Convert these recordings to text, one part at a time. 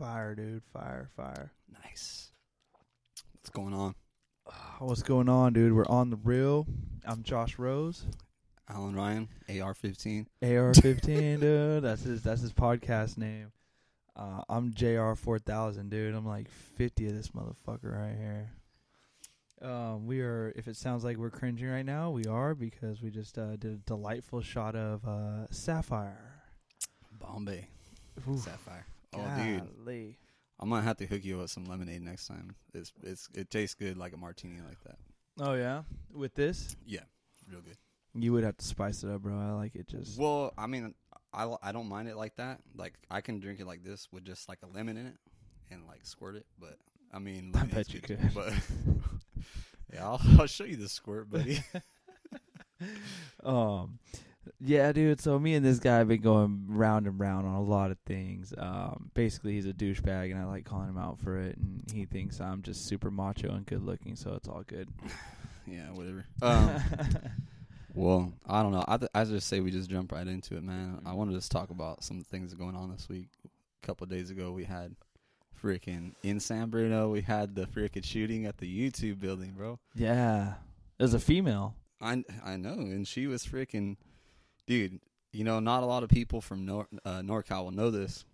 Fire, dude. Fire, fire. Nice. What's going on? What's going on, dude? We're on the real. I'm Josh Rose. Alan Ryan, AR fifteen. AR fifteen, dude. That's his that's his podcast name. Uh, I'm JR four thousand, dude. I'm like fifty of this motherfucker right here. Um, we are. If it sounds like we're cringing right now, we are because we just uh, did a delightful shot of uh, Sapphire. Bombay. Ooh, Sapphire. Oh dude. golly. I'm gonna have to hook you up with some lemonade next time. It's it's it tastes good like a martini like that. Oh yeah, with this, Yeah. Real good. you would have to spice it up, bro. I like it just. Well, I mean, I, I don't mind it like that. Like I can drink it like this with just like a lemon in it and like squirt it. But I mean, I bet you good could. But yeah, I'll, I'll show you the squirt, buddy. Um, yeah, dude. So me and this guy have been going round and round on a lot of things. Um, basically, he's a douchebag, and I like calling him out for it. And he thinks I'm just super macho and good looking, so it's all good. yeah, whatever. Um, well, I don't know. I th- I just say we just jump right into it, man. I wanted to just talk about some things going on this week. A couple of days ago, we had freaking in San Bruno. We had the freaking shooting at the YouTube building, bro. yeah, there's a female. I I know, and she was freaking, dude. You know, not a lot of people from Nor- uh, NorCal will know this,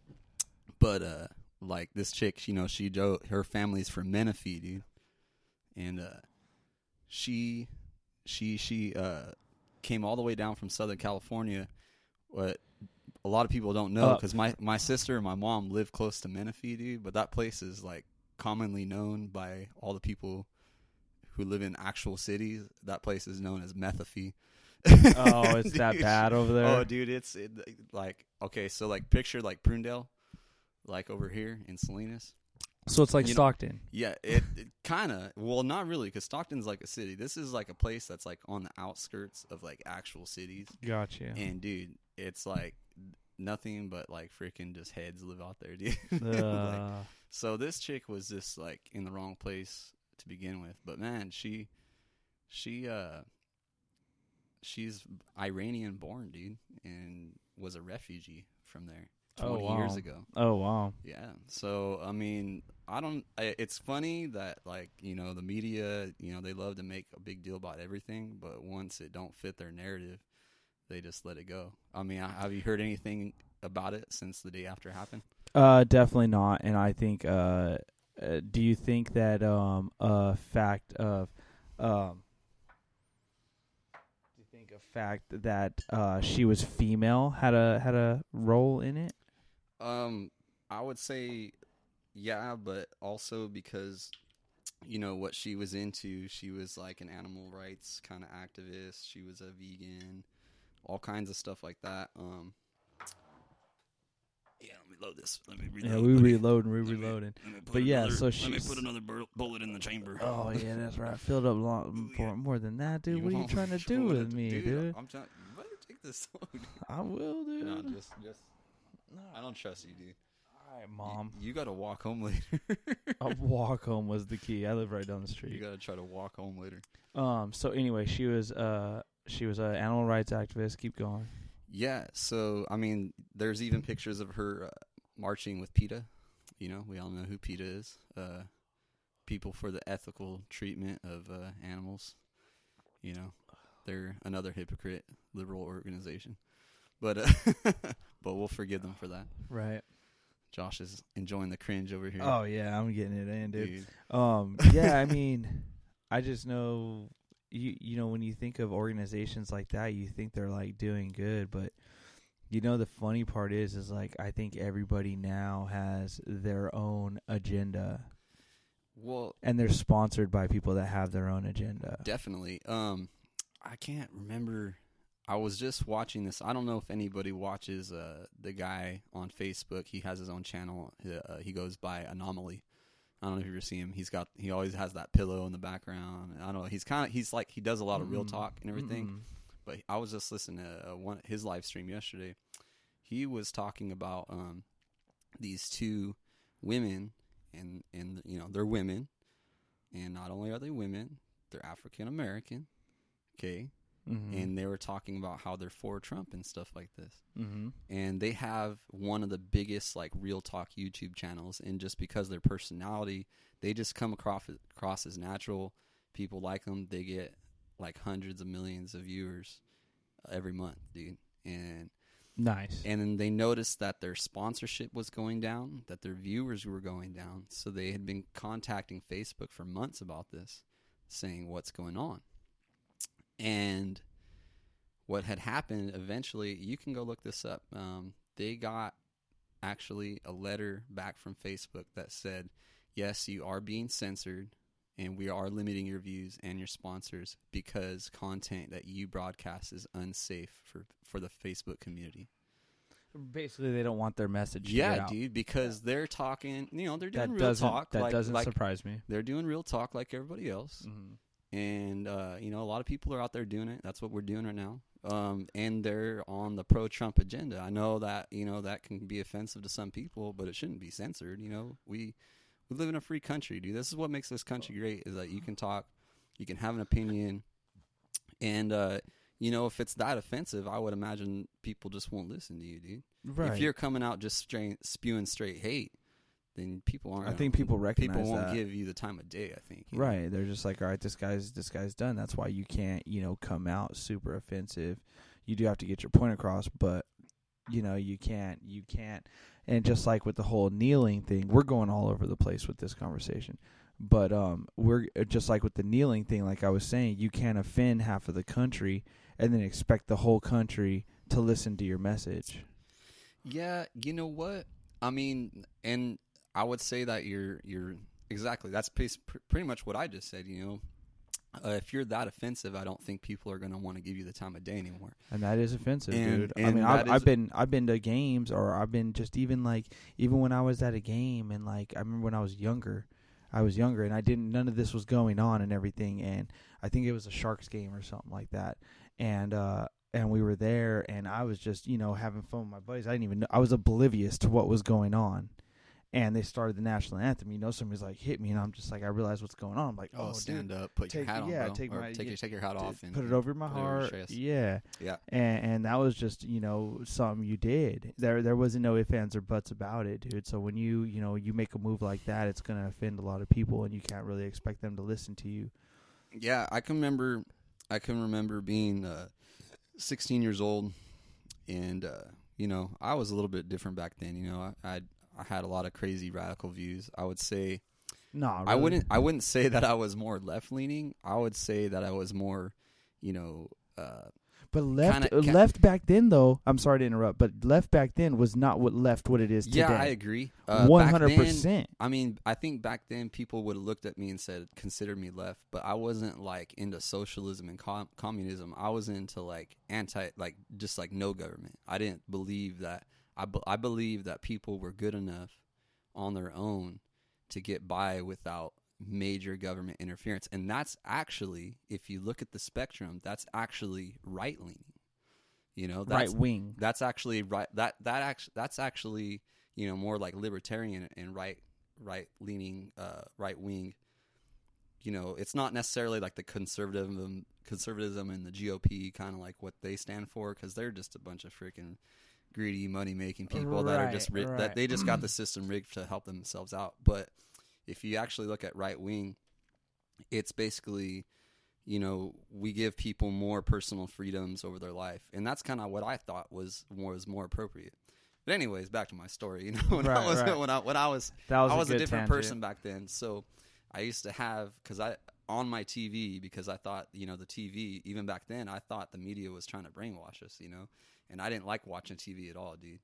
but uh, like this chick, you know, she her family's from Menifee, dude, and uh, she she she uh came all the way down from Southern California. What a lot of people don't know Uh, because my my sister and my mom live close to Menifee, dude, but that place is like commonly known by all the people who live in actual cities. That place is known as Methafee. Oh, it's that bad over there. Oh, dude, it's it, like okay, so like picture like Prunedale, like over here in Salinas. so it's like you know- Stockton. Yeah, it, it kind of. Well, not really, because Stockton's like a city. This is like a place that's like on the outskirts of like actual cities. Gotcha. And dude, it's like nothing but like freaking just heads live out there, dude. Like, Uh, so this chick was just like in the wrong place to begin with. But man, she she uh she's Iranian born, dude, and was a refugee from there Oh, 20 wow. years ago. oh wow. Yeah. So, I mean, I don't I, it's funny that like, you know, the media, you know, they love to make a big deal about everything, but once it don't fit their narrative, they just let it go. I mean, I- have you heard anything about it since the day after it happened? Uh, definitely not. And I think, uh, uh do you think that um a fact of um do you think a fact that uh she was female had a had a role in it? Um, I would say, yeah, but also because, you know, what she was into, she was like an animal rights kind of activist. She was a vegan, all kinds of stuff like that. Um, yeah, let me load this. Let me reload. Yeah, we buddy. reloading, we Let me- reloading. let me put But yeah, another- so let me put another bur- bullet in the chamber. Oh yeah, that's right. I filled up long, more, more than that, dude. what are you trying to do with me, dude? dude? I'm trying. You better take this slow. dude. I will, dude. No, just, just. No. I don't trust you, dude. All right, mom. you, got to walk home later. a walk home was the key. I live right down the street. you got to try to walk home later. Um. So anyway, she was uh she was an animal rights activist. Keep going. Yeah, so I mean, there's even pictures of her uh, marching with PETA. You know, we all know who PETA is. Uh, People for the Ethical Treatment of uh, Animals. You know, they're another hypocrite liberal organization, but uh, but we'll forgive them for that. Right. Josh is enjoying the cringe over here. Oh yeah, I'm getting it in, dude. dude. Um. Yeah. I mean, I just know you. You know, when you think of organizations like that, you think they're like doing good, but you know the funny part is, is like I think everybody now has their own agenda, Well, and they're sponsored by people that have their own agenda. Definitely. Um, I can't remember. I was just watching this. I don't know if anybody watches uh the guy on Facebook. He has his own channel. Uh, he goes by Anomaly. I don't know if you ever see him. He's got he always has that pillow in the background. I don't know. He's kind of he's like he does a lot of real Mm, talk and everything. mm-mm. But I was just listening to uh, one his live stream yesterday. He was talking about um these two women and and you know they're women, and not only are they women, they're African American. Okay, Mm-hmm. and they were talking about how they're for Trump and stuff like this. mm-hmm. And they have one of the biggest like real talk YouTube channels, and just because of their personality, they just come across across as natural. People like them. They get like hundreds of millions of viewers every month, dude. And Nice. and then they noticed that their sponsorship was going down, that their viewers were going down. So they had been contacting Facebook for months about this, saying what's going on. And what had happened eventually, you can go look this up. Um, they got actually a letter back from Facebook that said, yes, you are being censored and we are limiting your views and your sponsors because content that you broadcast is unsafe for, for the Facebook community. Basically, they don't want their message. Yeah, out. dude, because they're talking, you know, they're doing That real talk. that like, doesn't like surprise me. they're doing real talk like everybody else. Mm-hmm. And, uh, you know, a lot of people are out there doing it. That's what we're doing right now. Um, and they're on the pro Trump agenda. I know that, you know, that can be offensive to some people, but it shouldn't be censored. You know, we, we live in a free country, dude. This is what makes this country great is that you can talk, you can have an opinion. And, uh, you know, if it's that offensive, I would imagine people just won't listen to you, dude. Right. If you're coming out just straight, spewing straight hate, then people aren't. I think people recognize people won't that. give you the time of day. I think. you know? Right. They're just like, all right, this guy's this guy's done. That's why you can't, you know, come out super offensive. You do have to get your point across, but you know, you can't you can't and just like with the whole kneeling thing, we're going all over the place with this conversation. But um we're just like with the kneeling thing, like I was saying, you can't offend half of the country and then expect the whole country to listen to your message. Yeah, you know what? I mean, and I would say that you're you're exactly that's pretty much what I just said. You know, uh, if you're that offensive, I don't think people are going to want to give you the time of day anymore. And that is offensive, And- dude. I mean, I've, I've been I've been to games, or I've been just even like even when I was at a game, and like I remember when I was younger, I was younger, and I didn't none of this was going on and everything, and I think it was a Sharks game or something like that, and uh and we were there, and I was just you know having fun with my buddies. I didn't even know I was oblivious to what was going on. And they started the national anthem. You know, somebody's like hit me, and I'm just like, I realize what's going on. I'm like, oh, dude, stand up, put your take- hat on, yeah, bro. take or my- take yeah, your take your hat off and put it over my it over your heart. Yeah, Yeah, and and that was just you know something you did. There there wasn't no ifs ands or buts about it, dude. So when you you know you make a move like that, it's gonna offend a lot of people, and you can't really expect them to listen to you. yeah. I can remember, I can remember being uh, 16 years old, and uh, you know, I was a little bit different back then. You know, I I, I had a lot of crazy radical views. I would say. No, I wouldn't I wouldn't say that I was more left leaning. I would say that I was more, you know, uh, But left kinda- uh, left back then though. I'm sorry to interrupt, but left back then was not what left what it is today. yeah, I agree. Uh, One hundred percent. I mean, I think back then people would have looked at me and said, "Consider me left, but I wasn't like into socialism and com- communism. I was into like anti, like just like no government. I didn't believe that. I, be- I believe that people were good enough on their own to get by without major government interference. And that's actually, if you look at the spectrum, that's actually right leaning. You know, that's, Right wing. that's actually right that that actually that's actually you know more like libertarian and right right leaning uh right wing you know it's not necessarily like the conservatism conservatism and the GOP kind of like what they stand for cuz they're just a bunch of freaking greedy money making people that are just ri- right. that they just got the system rigged to help themselves out but if you actually look at right wing it's basically you know we give people more personal freedoms over their life and that's kind of what i thought was more was more appropriate but anyways back to my story you know when Right, i was right. when i when i was That was i a was a, good different tangent. person back then so i used to have because i on my tv because i thought you know the tv even back then i thought the media was trying to brainwash us you know and i didn't like watching tv at all dude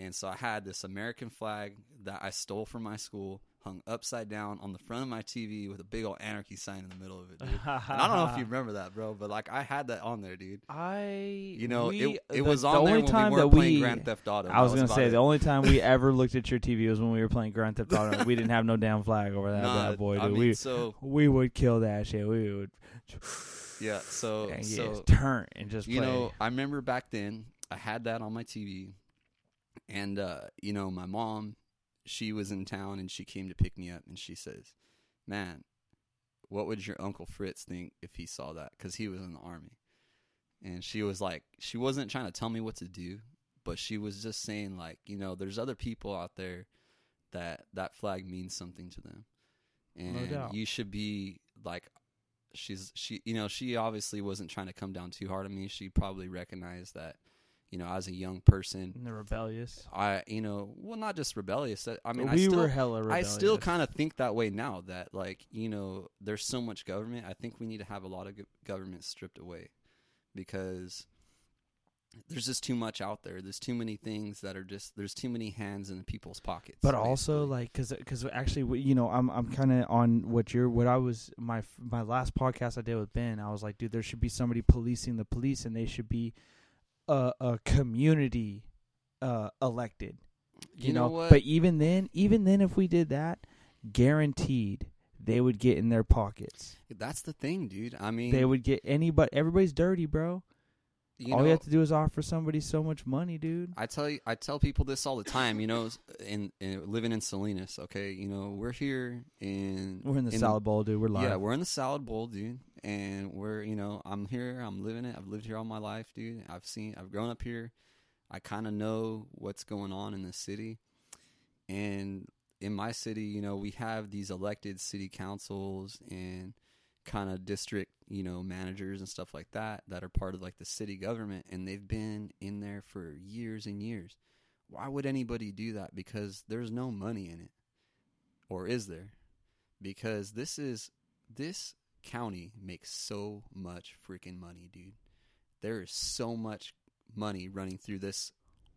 and so I had this American flag that I stole from my school, hung upside down on the front of my TV with a big old anarchy sign in the middle of it, dude. and I don't know if you remember that, bro, but like I had that on there, dude. I You know, we- it, it the- was the on there only when time we that playing we- Grand Theft Auto. I was That gonna say it. the only time we ever looked at your TV was when we were playing Grand Theft Auto. we didn't have no damn flag over that Nah, bad boy, dude. I mean, we so we would kill that shit. We would yeah, so and so turn and just you play. know, I remember back then I had that on my TV, and uh, you know, my mom, she was in town and she came to pick me up, and she says, "Man, what would your uncle Fritz think if he saw that? Because he was in the army." and she was like, she wasn't trying to tell me what to do, but she was just saying like, you know, there's other people out there that that flag means something to them, and doubt. you should be like. She's she you know she obviously wasn't trying to come down too hard on me. She probably recognized that, you know, as a young person, And they're rebellious. I you know well not just rebellious. that- I mean we I still were hella I still kind of think that way now that like you know there's so much government. I think we need to have a lot of government stripped away because there's just too much out there. There's too many things that are just there's too many hands in people's pockets. But also, like, cause, cause actually, you know, I'm, I'm kind of on what you're, what I was, my, my last podcast I did with Ben. I was like, dude, there should be somebody policing the police, and they should be, a, a community, uh, elected. You, know, what? but even then, even then, if we did that, guaranteed they would get in their pockets. That's the thing, dude. I mean, They would get anybody. Everybody's dirty, bro. you All know, you have to do is offer somebody so much money, dude. I tell you, I tell people this all the time. You know, in, in living in Salinas, okay. You know, we're here in We're in the in- salad bowl, dude. We're live. Yeah, we're in the salad bowl, dude. And we're, you know, I'm here. I'm living it. I've lived here all my life, dude. I've seen. I've grown up here. I kind of know what's going on in the city. And in my city, you know, we have these elected city councils and kind of district, you know, managers and stuff like that that are part of like the city government and they've been in there for years and years. Why would anybody do that? Because there's no money in it. Or is there? Because this is this county makes so much freaking money, dude. There is so much money running through this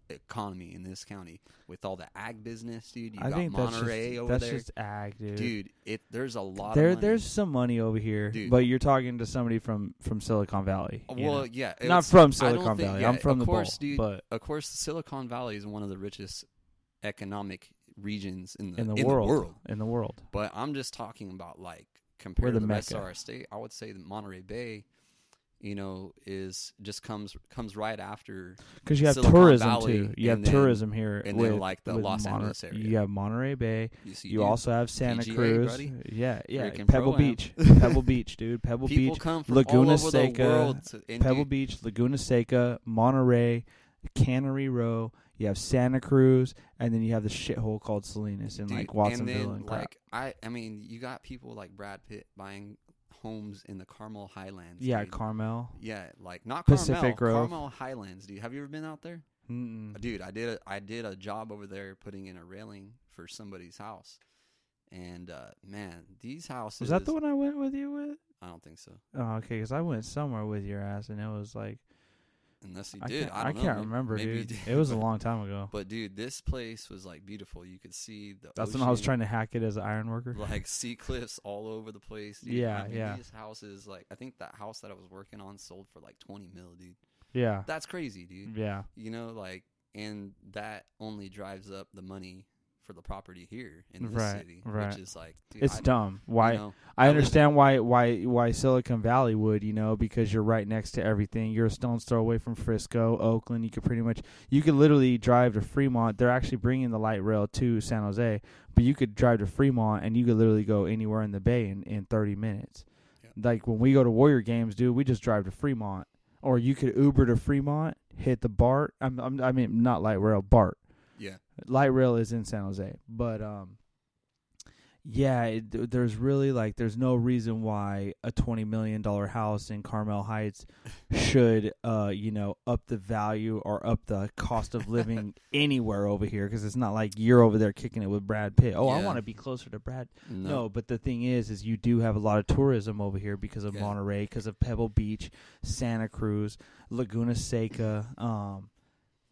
economy in this county with all the ag business, dude. You I got think that's Monterey just, over that's there. just ag, dude. dude, it there's a lot there, of money. there's some money over here, Dude. but you're talking to somebody from from Silicon Valley. well, know. yeah, not from Silicon think- Valley. yeah, I'm from the course, bowl, dude. but of course, Silicon Valley is one of the richest economic regions in the in the world, world. in the world, But I'm just talking about like compared the to the Mecca. state. I would say that Monterey Bay, you know, is just comes comes right after, because you have Silicon tourism Valley, too. You have then- tourism here, and with, then, like, the Los Angeles area. You have Monterey Bay. you see, You dude, also have Santa PGA, Cruz. buddy. Yeah, yeah. Freaking Pebble. Beach, Pebble Beach, dude. Pebble people Beach, come from Laguna all over Seca, the world. To, Pebble Beach, Laguna Seca, Monterey, Cannery Row. You have Santa Cruz, and then you have the shithole called Salinas in dude, like Watsonville and, and, then, crap. like I, I mean, you got people like Brad Pitt buying homes in the Carmel Highlands. yeah, dude. Carmel. yeah, like not Pacific Carmel, Grove. Carmel Highlands, dude. Have you ever been out there? Mm-mm. Dude, I did a I did a job over there putting in a railing for somebody's house, and uh, man, these houses. Was that the one I went with you with? I don't think so. Oh, okay, because I went somewhere with your ass, and it was like Unless you I did, I, don't know. can't remember, maybe dude. It was a long time ago. But dude, this place was like beautiful. You could see the. That's when I was trying to hack it as an iron worker. Like sea cliffs all over the place. Dude. Yeah, I mean, yeah. These houses, like I think that house that I was working on sold for like twenty mil, dude. Yeah, That's crazy, dude. yeah. You know, like, and that only drives up the money for the property here in this Right, city, right. which is like, dude, It's I, dumb. you Why? know, I I understand why why why Silicon Valley would, you know, because you're right next to everything. You're a stone's throw away from Frisco, Oakland. You could pretty much you could literally drive to Fremont. They're actually bringing the light rail to San Jose, but you could drive to Fremont and you could literally go anywhere in the bay in in 30 minutes. Yep. Like when we go to Warrior games, dude, we just drive to Fremont, or you could Uber to Fremont, hit the BART. I'm, I'm I mean not light rail, BART. Yeah, Light rail is in San Jose, but um, yeah, it, there's really like there's no reason why a twenty million dollar house in Carmel Heights should uh you know up the value or up the cost of living anywhere over here because it's not like you're over there kicking it with Brad Pitt. Oh, I want to be closer to Brad. no, No, but the thing is, is you do have a lot of tourism over here because of Yeah. Monterey, because of Pebble Beach, Santa Cruz, Laguna Seca. Um,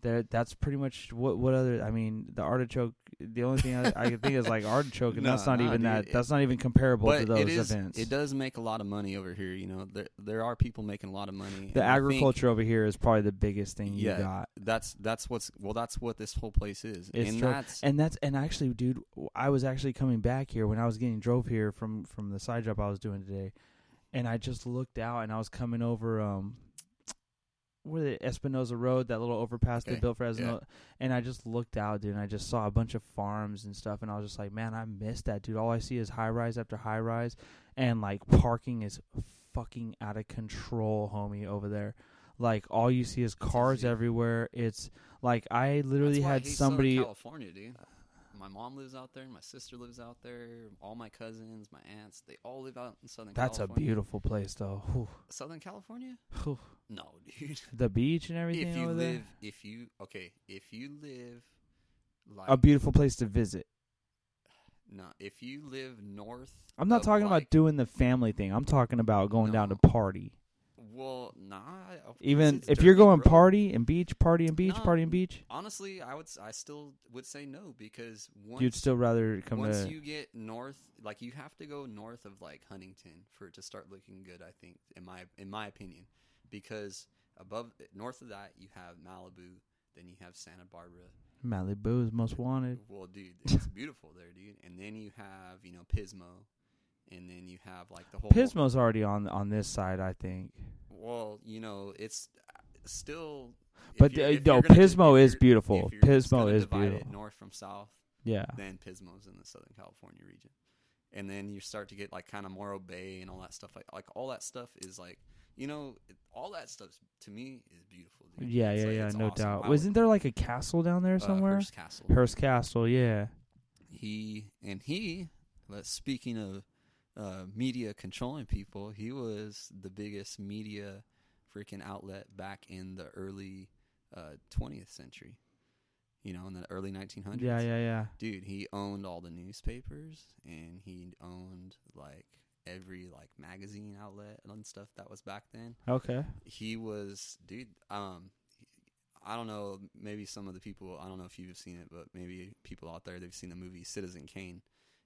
there, that's pretty much what. What other? I mean, the artichoke. The only thing I, I can think is like artichoke, and No, that's not nah, even dude, that. it- That's not even comparable to those it is. events. It does make a lot of money over here. You know, there there are people making a lot of money. the I think agriculture over here is probably the biggest thing you Yeah, got. That's that's what's well. That's what this whole place is, It's and true. that's And that's and actually, dude, I was actually coming back here when I was getting drove here from from the side job I was doing today, and I just looked out and I was coming over um, where the Espinosa Road, that little overpass they built for Espinosa, and I just looked out, dude, and I just saw a bunch of farms and stuff, and I was just like, man, I missed that, dude. All I see is high rise after high rise, and like parking is fucking out of control, homie, over there. Like all you see is cars everywhere. It's like I literally That's why I had somebody. California, dude. My mom lives out there. My sister lives out there. All my cousins, my aunts, they all live out in Southern California. That's a beautiful place, though. Whew. Southern California? Whew. No, dude. The beach and everything if you live, there. if you okay, if you live like A beautiful place to visit. no, if you live north, I'm not talking about doing the family thing. I'm talking about going down to party. Well, nah. Even if you're going party and beach, party and beach, No. party and beach, honestly, I would, I still would say no because once you'd still rather come once to. you get north, like you have to go north of like Huntington for it to start looking good. I think, in my in my opinion, because above north of that you have Malibu, then you have Santa Barbara. Malibu is most wanted. Well, dude, it's beautiful there, dude. And then you have you know Pismo, and then you have like the whole Pismo's already on on this side, I think. Well, you know, it's uh, still. But you're- uh, no, Pismo if is beautiful. Pismo is beautiful. north from south. Yeah. then Pismo's in the Southern California region. And then you start to get like kind of Morro Bay and all that stuff. Like like all that stuff is like you know it, all that stuff to me is beautiful. Dude. Yeah, It's yeah, like- yeah, no awesome. doubt. Wasn't there like a castle down there uh, somewhere? Hearst Castle. Hearst Castle, yeah. He and he. But speaking of uh, media controlling people, he was the biggest media freaking outlet back in the early uh, 20th century. You know, in the early 1900s. Yeah, yeah, yeah. dude he owned all the newspapers and he owned like every like magazine outlet and stuff that was back then Okay. he was dude um i don't know maybe some of the people i don't know if you've seen it but maybe people out there they've seen the movie citizen kane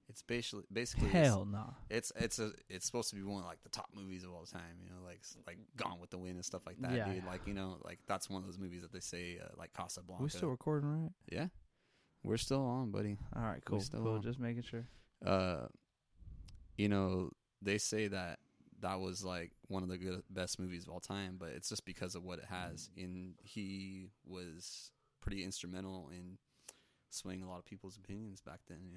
it's basically basically it's- Hell no. it's it's a it's supposed to be one of like the top movies of all time, you know, like like Gone with the Wind and stuff like that, Yeah. dude. Like you know, like that's one of those movies that they say uh, like Casablanca. We still recording, right? yeah, we're still on, buddy. All right, cool. still Cool. on. Just making sure. uh, you know, they say that that was like one of the good, best movies of all time, but it's just because of what it has. And he was pretty instrumental in swaying a lot of people's opinions back then, you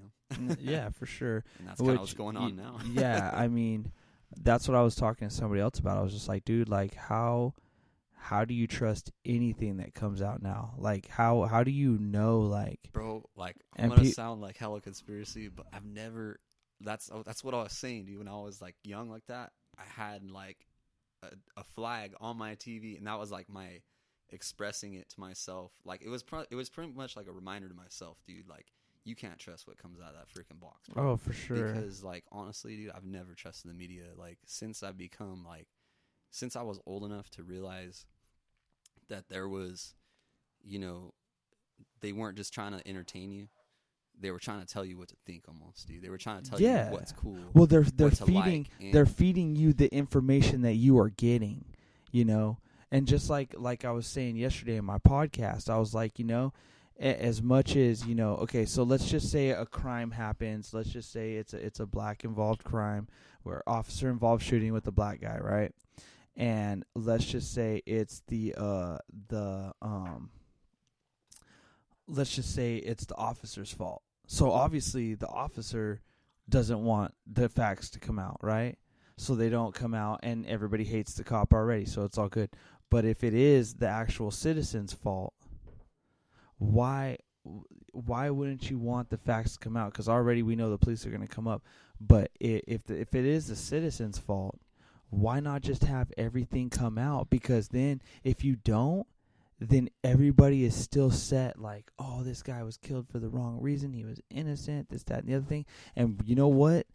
know. Yeah, for sure. and that's kind of what's going y- on now. yeah, I mean, that's what I was talking to somebody else about. I was just like, dude, like how how do you trust anything that comes out now? Like how how do you know like bro. Like I'm gonna pe- sound like hella conspiracy, but I've never. That's oh, that's what I was saying, dude. When I was like young, like that, I had like a, a flag on my TV, and that was like my expressing it to myself. Like it was, pro- it was pretty much like a reminder to myself, dude. Like you can't trust what comes out of that freaking box. bro. Oh, for sure. Because like honestly, dude, I've never trusted the media. Like since I've become like, since I was old enough to realize that there was, you know, they weren't just trying to entertain you. They were trying to tell you what to think, almost, dude. They were trying to tell Yeah. you what's cool. Well, they're they're feeding like, they're feeding you the information that you are getting, you know. And just like like I was saying yesterday in my podcast, I was like, you know, as much as you know, okay, so let's just say a crime happens. Let's just say it's a it's a black involved crime where officer involved shooting with a black guy, right? And let's just say it's the uh the um let's just say it's the officer's fault. So obviously the officer doesn't want the facts to come out, right? So they don't come out and everybody hates the cop already, so it's all good. But if it is the actual citizen's fault, why why wouldn't you want the facts to come out cuz already we know the police are going to come up. But if the, if it is the citizen's fault, why not just have everything come out because then if you don't then everybody is still set like, oh, this guy was killed for the wrong reason. He was innocent, this, that, and the other thing. And you know what?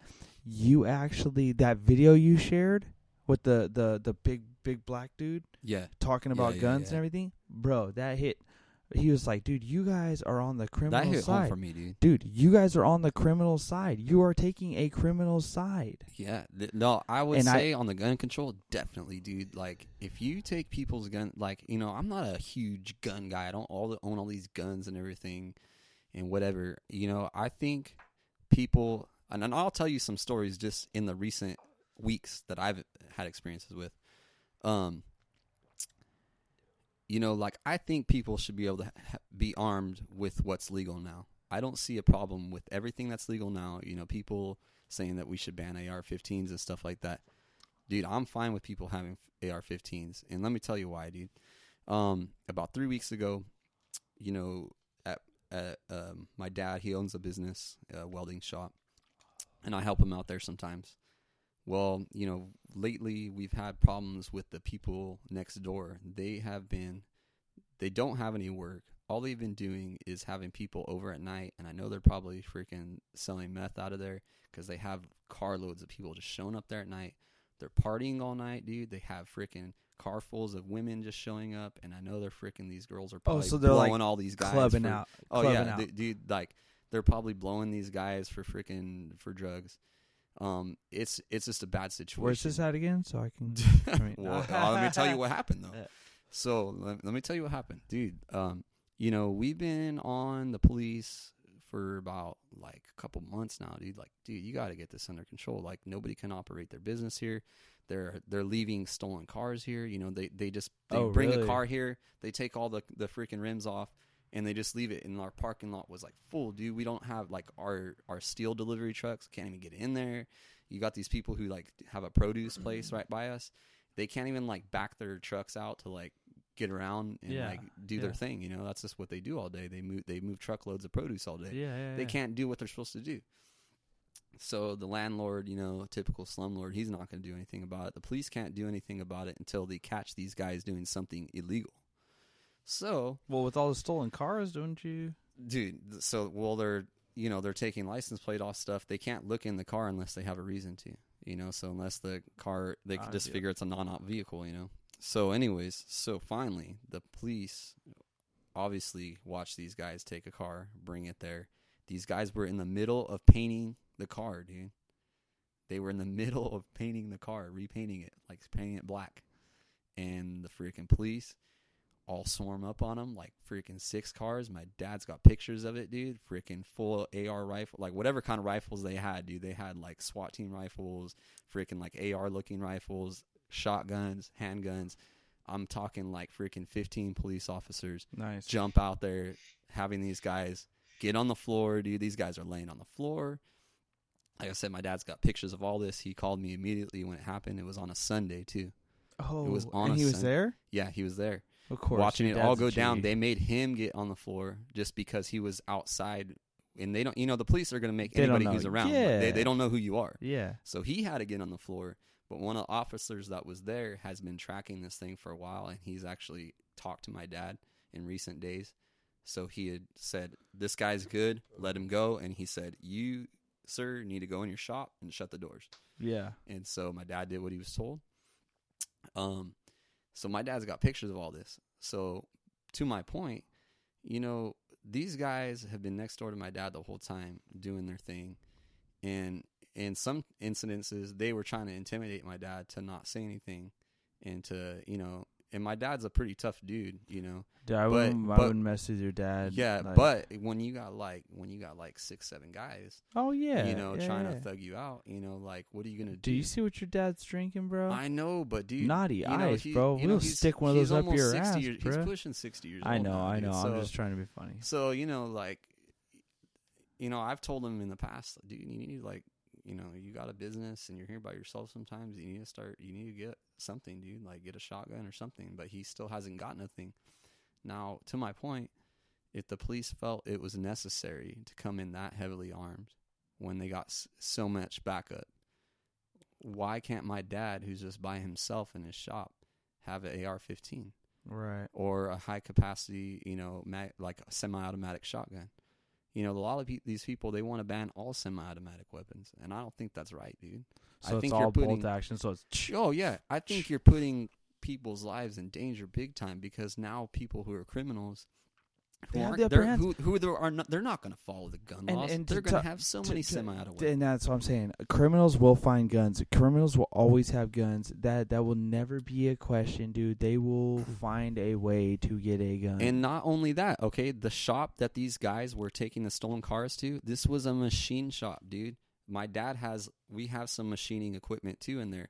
You actually that video you shared with the the the big big black dude yeah, talking about yeah, guns yeah. and everything, bro. That hit. He was like, dude, you guys are on the criminal that hit side. home for me, dude. Dude, you guys are on the criminal side. You are taking a criminal side. Yeah, th- no, I would And I- say on the gun control, definitely, dude. Like, if you take people's gun, like, you know, I'm not a huge gun guy. I don't all own all these guns and everything, and whatever. You know, I think people, and, and I'll tell you some stories just in the recent weeks that I've had experiences with. Um, you know, like I think people should be able to ha- be armed with what's legal now. I don't see a problem with everything that's legal now. You know, people saying that we should ban AR-15s and stuff like that. dude, I'm fine with people having AR-15s, and let me tell you why, dude. Um, about three weeks ago, you know, at, at um, my dad, he owns a business, a welding shop, and I help him out there sometimes. Well, you know, lately we've had problems with the people next door. They have been, they don't have any work. All they've been doing is having people over at night, and I know they're probably freaking selling meth out of there because they have carloads of people just showing up there at night. They're partying all night, dude. They have freaking carfuls of women just showing up, and I know they're freaking. These girls are oh, probably Oh, so they're, blowing like, all these guys clubbing for- out. Oh clubbing yeah, out. th- dude. Like they're probably blowing these guys for freaking for drugs. Um, it's it's just a bad situation. Where's this at again? So I can. I mean- well, uh, let me tell you what happened though. So let, let me tell you what happened, dude. Um, you know we've been on the police for about like a couple months now, dude. Like, dude, you got to get this under control. Like, nobody can operate their business here. They're they're leaving stolen cars here. You know, they they just they Oh, bring really? a car here, they take all the the freaking rims off, and they just leave it. And our parking lot was like full, dude. We don't have like our our steel delivery trucks can't even get in there. You got these people who like have a produce place mm-hmm. right by us. They can't even like back their trucks out to like get around and Yeah, like do their thing. You know, that's just what they do all day. They move they move truckloads of produce all day. yeah, yeah, They can't do what they're supposed to do. So the landlord, you know, typical slumlord, he's not going to do anything about it. The police can't do anything about it until they catch these guys doing something illegal. So, Well, with all the stolen cars, don't you? dude, so well they're you know they're taking license plate off stuff. They can't look in the car unless they have a reason to. You know, so unless the car, they could Ah, just figure it's a non-op vehicle. You know. So, anyways, so finally the police obviously watch these guys take a car, bring it there. These guys were in the middle of painting the car, dude. They were in the middle of painting the car, repainting it, like painting it black. And the freaking police all swarm up on them, like freaking six cars. My dad's got pictures of it, dude. Freaking full AR rifle, like whatever kind of rifles they had, dude. They had like SWAT team rifles, freaking like AR looking rifles, shotguns, handguns. I'm talking like freaking 15 police officers Nice. jump out there, having these guys get on the floor, dude. These guys are laying on the floor. Like I said, my dad's got pictures of all this. He called me immediately when it happened. It was on a Sunday too. Oh, it was oh, on and he was there. Yeah, he was there Of course, watching it all go down. They made him get on the floor just because he was outside, and they don't. You know, the police are going to make They anybody who's around. Yeah. They they don't know who you are. yeah. So he had to get on the floor. But one of the officers that was there has been tracking this thing for a while, and he's actually talked to my dad in recent days. So he had said, "This guy's good. Let him go." And he said, "You, sir, need to go in your shop and shut the doors." Yeah. And so my dad did what he was told. Um, so my dad's got pictures of all this. So to my point, you know, these guys have been next door to my dad the whole time doing their thing. And in some incidences, they were trying to intimidate my dad to not say anything and to, you know, and my dad's a pretty tough dude, you know. Dude, I But- wouldn't. I wouldn't mess with your dad. yeah, like- but when you got like when you got like six, seven guys, oh yeah, you know, yeah, trying yeah. to thug you out, you know, like what are you gonna do? Do you see what your dad's drinking, bro? I know, but dude, Naughty you know, eyes, he- bro. you We'll know, stick one of those up your 60 ass, years, bruh. He's pushing sixty years. I old know, now, I know. So, I'm just trying to be funny. so you know, like, you know, I've told him in the past, dude, you need to like, you know, you got a business and you're here by yourself. Sometimes you need to start. You need to get something, dude. Like get a shotgun or something. But he still hasn't got nothing. Now, to my point, if the police felt it was necessary to come in that heavily armed when they got so much backup, why can't my dad, who's just by himself in his shop, have an AR-15 Right. or a high capacity, you know, ma- like a semi-automatic shotgun? You know, a lot of pe- these people they want to ban all semi-automatic weapons, and I don't think that's right, dude. So I it's think all you're putting bolt action. So it's Oh yeah, I think you're putting people's lives in danger big time because now people who are criminals who They have aren't the upper they're- hands. who who are not, they're not going to follow the gun And- laws. and they're going to- have so to- many semi-auto and that's what I'm saying. Criminals will find guns. Criminals will always have guns. That that will never be a question, dude. They will mm. find a way to get a gun. And not only that, okay, the shop that these guys were taking the stolen cars to, this was a machine shop, dude. My dad has, we have some machining equipment too in there.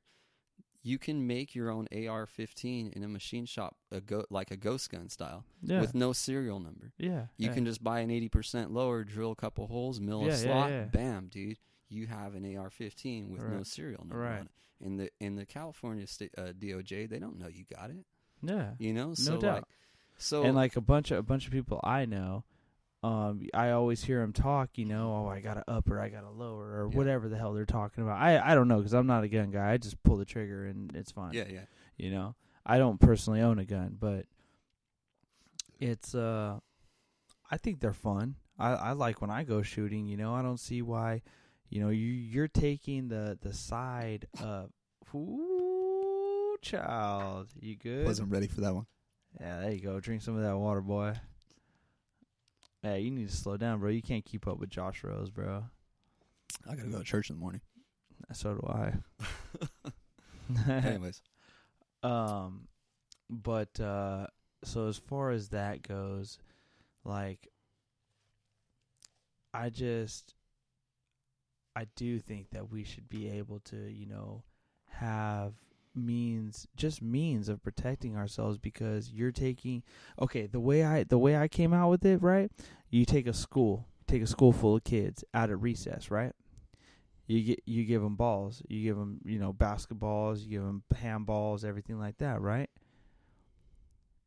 You can make your own AR-15 in a machine shop, a go, like a ghost gun style, yeah, with no serial number. yeah, You yeah. can just buy an 80% lower, drill a couple holes, mill Yeah, a slot, bam, dude. you have an AR-15 with no serial number Right. on it. In the in the California state uh, DOJ, they don't know you got it. Yeah. You know, so doubt. like, so and like a bunch of a bunch of people I know, um, I always hear them talk. You know, oh, I got a upper, I got a lower, or Yeah. whatever the hell they're talking about. I I don't know because I'm not a gun guy. I just pull the trigger and it's fine. yeah, yeah, You know, I don't personally own a gun, but it's uh, I think they're fun. I I like when I go shooting. You know, I don't see why. You know, you you're taking the the side of. Ooh, child, you good? wasn't ready for that one. Yeah, there you go. Drink some of that water, boy. Yeah, you need to slow down, bro. You can't keep up with Josh Rose, bro. I gotta go to church in the morning. So do I. Anyways, um, but uh, so as far as that goes, like, I just, I do think that we should be able to, you know, have means just means of protecting ourselves because you're taking okay the way i the way i came out with it right? You take a school take a school full of kids out at recess right? You get you give them balls. You give them you know basketballs you give them handballs everything like that right?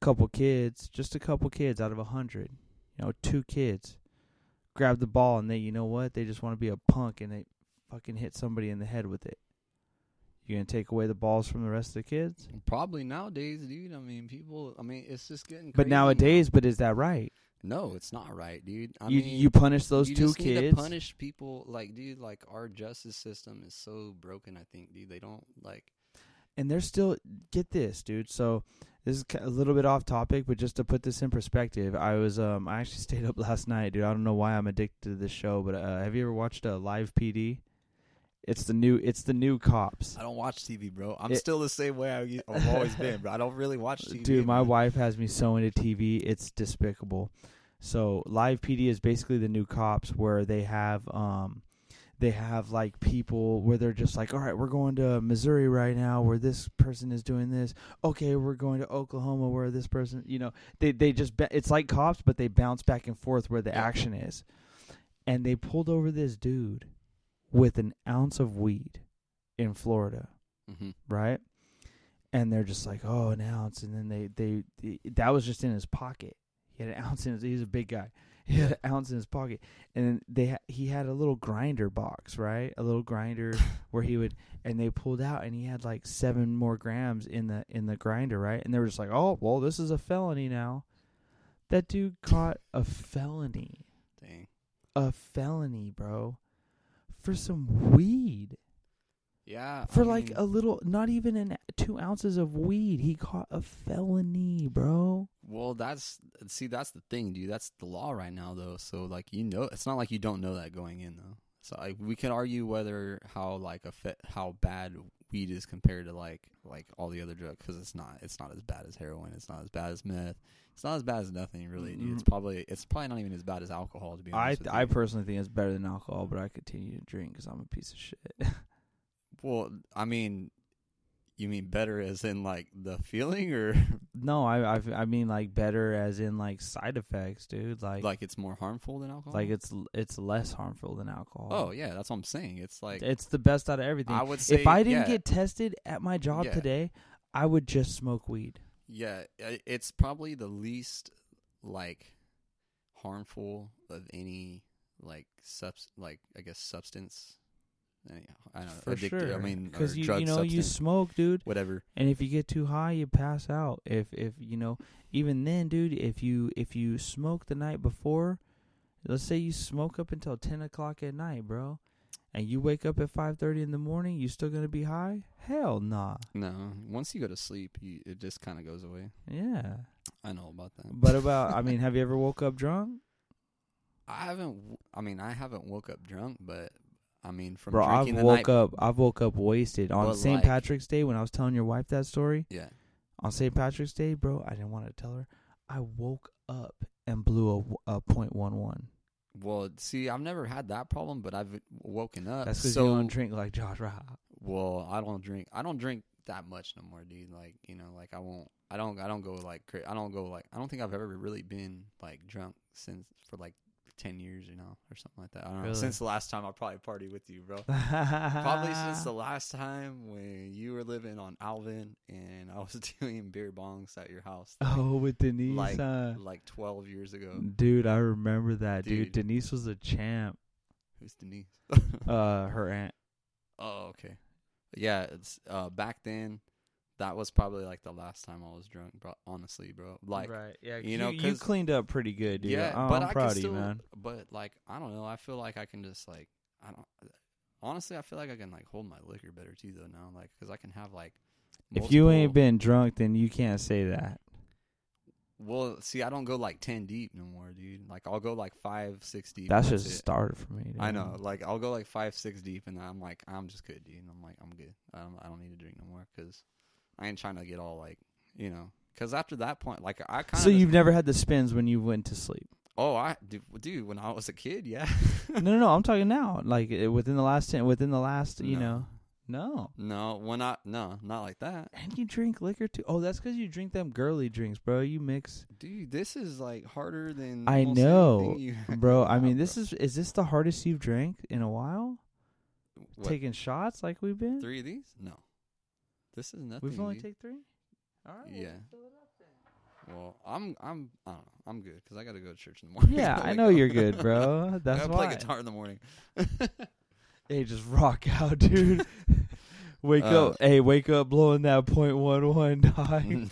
Couple kids just a couple kids out of a hundred you know two kids grab the ball and they you know what? They just want to be a punk and they fucking hit somebody in the head with it you gonna take away the balls from the rest of the kids probably nowadays, dude. I mean, people. I mean, it's just getting. but now. nowadays but is that right no, it's not right, dude. I you mean, you punish those you two just need kids to punish people like dude like our justice system is so broken i think dude they don't like and they're still get this, dude. So this is a little bit off topic, but just to put this in perspective, I was um I actually stayed up last night, dude. I don't know why I'm addicted to this show, but uh, have you ever watched uh, Live PD? It's the new it's the new cops. i don't watch tv bro i'm It- still the same way I, i've always been bro i don't really watch tv Dude, my man. wife has me so into TV, it's despicable. So Live PD is basically the new cops where they have um they have like people where they're just like, all right, we're going to Missouri right now where this person is doing this. Okay, we're going to Oklahoma where this person, you know, they they just it's like cops, but they bounce back and forth where the action is. And they pulled over this dude with an ounce of weed in Florida Mhm. right? And they're just like, oh, an ounce, and then they, they, they that was just in his pocket. He had an ounce in his. He's a big guy. He had an ounce in his pocket, and then they ha- he had a little grinder box, right? A little grinder where he would, and they pulled out, and he had like seven more grams in the in the grinder, right? And they were just like, oh, well, this is a felony now. That dude caught a felony, dang a felony, bro, for some weed yeah for I like mean, a little, not even an two ounces of weed. He caught a felony, bro. well that's see that's the thing dude that's the law right now though so like you know it's not like you don't know that going in though so like we can argue whether how like a fe- how bad weed is compared to like like all the other drugs because it's not it's not as bad as heroin it's not as bad as meth it's not as bad as nothing really dude. it's probably it's probably not even as bad as alcohol to be I honest I you. personally think it's better than alcohol, but I continue to drink because I'm a piece of shit. well i mean you mean better as in like the feeling or no, I, I I mean like better as in like side effects, dude. Like like it's more harmful than alcohol like it's it's less harmful than alcohol. oh yeah that's what i'm saying it's like it's the best out of everything. i would say if I didn't yeah. get tested at my job Yeah. today, I would just smoke weed. Yeah, uh, it's probably the least like harmful of any like subs like I guess substance. I don't know, For addictive. sure. I mean, because you drug you know you substance, smoke, dude. whatever. And if you get too high, you pass out. If if you know, even then, dude, if you if you smoke the night before, let's say you smoke up until ten o'clock at night, bro, and you wake up at five thirty in the morning, you still gonna be high? Hell nah. No, once you go to sleep, you, it just kind of goes away. Yeah. I know about that. But about, I mean, have you ever woke up drunk, I haven't. w- I mean, I haven't woke up drunk, but I mean, from bro? I've the woke night. up. I've woke up wasted on St. like- Patrick's Day when I was telling your wife that story. Yeah, On St. Patrick's Day, bro, I didn't want to tell her. I woke up and blew a, a point one one. Well, see, I've never had that problem, but I've woken up. That's because so, you don't drink like Josh Rock. Well, I don't drink. I don't drink that much no more, dude. Like you know, like I won't. I don't. I don't go like. I don't go like. I don't think I've ever really been like drunk since for like ten years, you know, or something like that. I don't know. Since the last time I probably partied with you, bro. Probably since the last time when you were living on Alvin and I was doing beer bongs at your house, Oh, with Denise, like huh? like twelve years ago. dude, I remember that, dude. Dude. Denise was a champ. Who's Denise? Uh, her aunt. oh, okay. Yeah, it's uh back then. That was probably like the last time I was drunk, bro. Honestly, bro. Like, right, yeah, you know, you cleaned up pretty good, dude. yeah, Oh, but I'm I proud of still, you, man. But like, I don't know. I feel like I can just like, I don't. Honestly, I feel like I can like hold my liquor better too, though. Now, like, because I can have like. If you ain't been drunk, then you can't say that. Well, see, I don't go like ten deep no more, dude. Like I'll go like five, six deep. That's and just a starter for me. Dude. I know. Like I'll go like five, six deep, and I'm like, I'm just good, dude. And I'm like, I'm good. I don't, I don't need to drink no more because I ain't trying to get all like, you know. Because after that point, like I kind of. So you've never had the spins when you went to sleep? Oh, I dude, dude, when I was a kid, yeah. no, no, no. I'm talking now. Like uh, within the last ten, within the last, you No. know, no. No, when I no, not like that, And you drink liquor too. Oh, that's because you drink them girly drinks, bro. You mix, dude. This is like harder than I know, you bro. I mean, this is is this the hardest you've drank in a while? What, Taking shots like we've been. three of these. No, this is nothing. We've only dude. take three. All right. Yeah. Well, I'm I'm I don't know. I'm good because I got to go to church in the morning. Yeah, I know up. you're good, bro. I That's gotta why. play guitar in the morning. Hey, just rock out, dude. wake Uh, up. Hey, wake up blowing that point one one dog.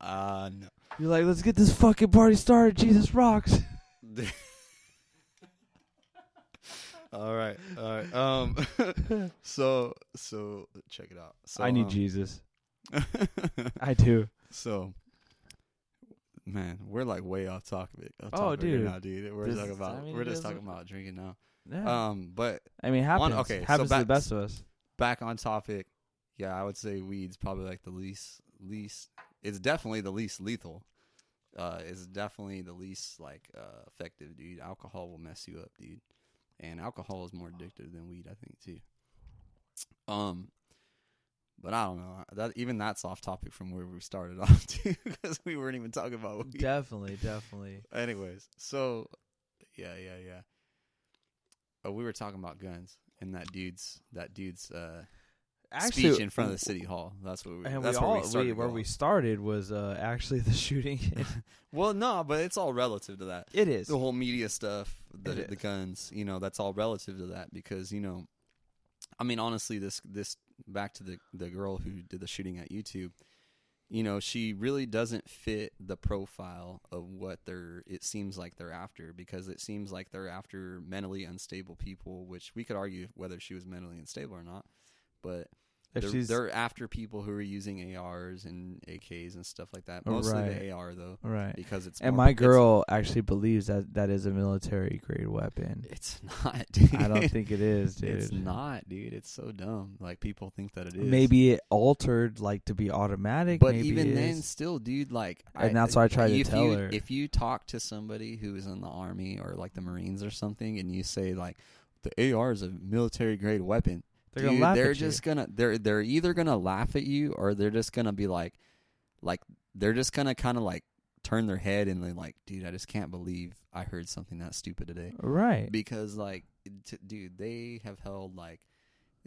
uh no. You're like, let's get this fucking party started. Jesus rocks. All right, all right. Um, so so check it out. So I need um, Jesus. I do. so, man, we're like way off topic. off Oh, topic right dude. now, dude. We're This talking about I mean, we're just talking about drinking now. Yeah. Um, but I mean, happens. okay, so happens to the best of us. back on topic, yeah, I would say weed's probably like the least least. It's definitely the least lethal. Uh, it's definitely the least like uh, effective, dude. Alcohol will mess you up, dude, and alcohol is more addictive than weed, I think, too. Um, but I don't know. That even that's off topic from where we started off too, because we weren't even talking about weed. Definitely, definitely. Anyways, so yeah, yeah, yeah. Oh, we were talking about guns and that dude's that dude's uh, speech in front of the city hall. That's what we. And that's we where all we started. we, where we started was uh, actually the shooting. well, no, but it's all relative to that. it is. The whole media stuff, the the guns, you know, that's all relative to that because you know, I mean, honestly, this this back to the the girl who did the shooting at YouTube. You know, she really doesn't fit the profile of what they're. It seems like they're after because it seems like they're after mentally unstable people, which we could argue whether she was mentally unstable or not. But they're, they're after people who are using ARs and AKs and stuff like that. Oh, Mostly Right. the AR though, right. because it's And my girl actually believes that that is a military grade weapon. It's not, dude. I don't think it is, dude. It's not, dude. It's so dumb. Like people think that it is. Maybe it altered like to be automatic. but maybe even then, still, dude. Like, And that's why I try to tell you, her. If you talk to somebody who is in the army or like the Marines or something, and you say like, the AR is a military grade weapon, they're dude, gonna laugh they're at you. just gonna they're they're either gonna laugh at you or they're just gonna be like, like they're just gonna kind of like turn their head and they're like, dude, I just can't believe I heard something that stupid today. right. because like t- dude they have held like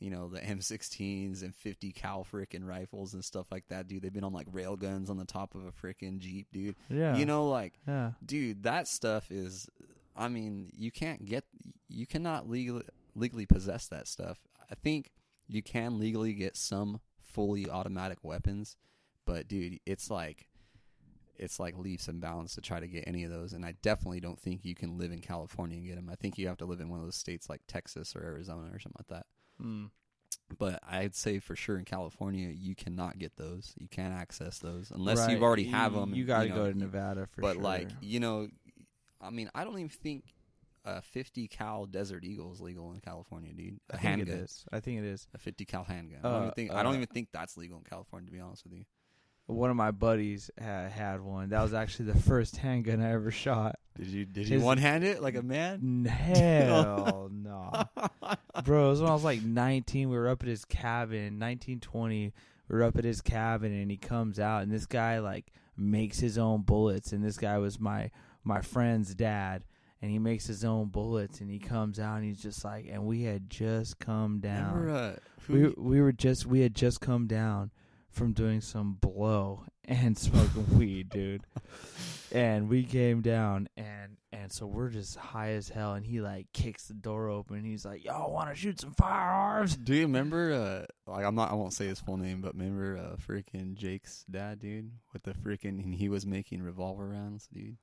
you know the m16s and 50 cal frickin' rifles and stuff like that dude they've been on like rail guns on the top of a frickin' jeep dude Yeah. you know like Yeah. dude that stuff is i mean you can't get you cannot legally legally possess that stuff i think you can legally get some fully automatic weapons but dude it's like it's like leaps and bounds to try to get any of those and i definitely don't think you can live in california and get them i think you have to live in one of those states like texas or arizona or something like that Mm. but i'd say for sure in california you cannot get those you can't access those unless Right. you already have them You got to know, go to Nevada for but sure. But like you know i mean i don't even think a 50 cal desert eagle is legal in california dude I a think it handgun is. I think it is. a 50 cal handgun I don't Uh, even think I don't uh, even think that's legal in California to be honest with you. One of my buddies had, had one. That was actually the first handgun I ever shot. Did you did you one hand it like a man? Hell no. Bro, it was when I was like 19. We were up at his cabin, 1920. We were up at his cabin, and he comes out, and this guy like makes his own bullets, and this guy was my my friend's dad, and he makes his own bullets and he comes out and he's just like and we had just come down Remember, uh, we we were just we had just come down from doing some blow and smoking weed, dude. And we came down and and so we're just high as hell and he like kicks the door open. He's like, "Y'all want to shoot some firearms?" Do you remember? Uh, like I'm not. I won't say his full name, but remember, uh, freaking Jake's dad, dude, with the freaking, and he was making revolver rounds, dude.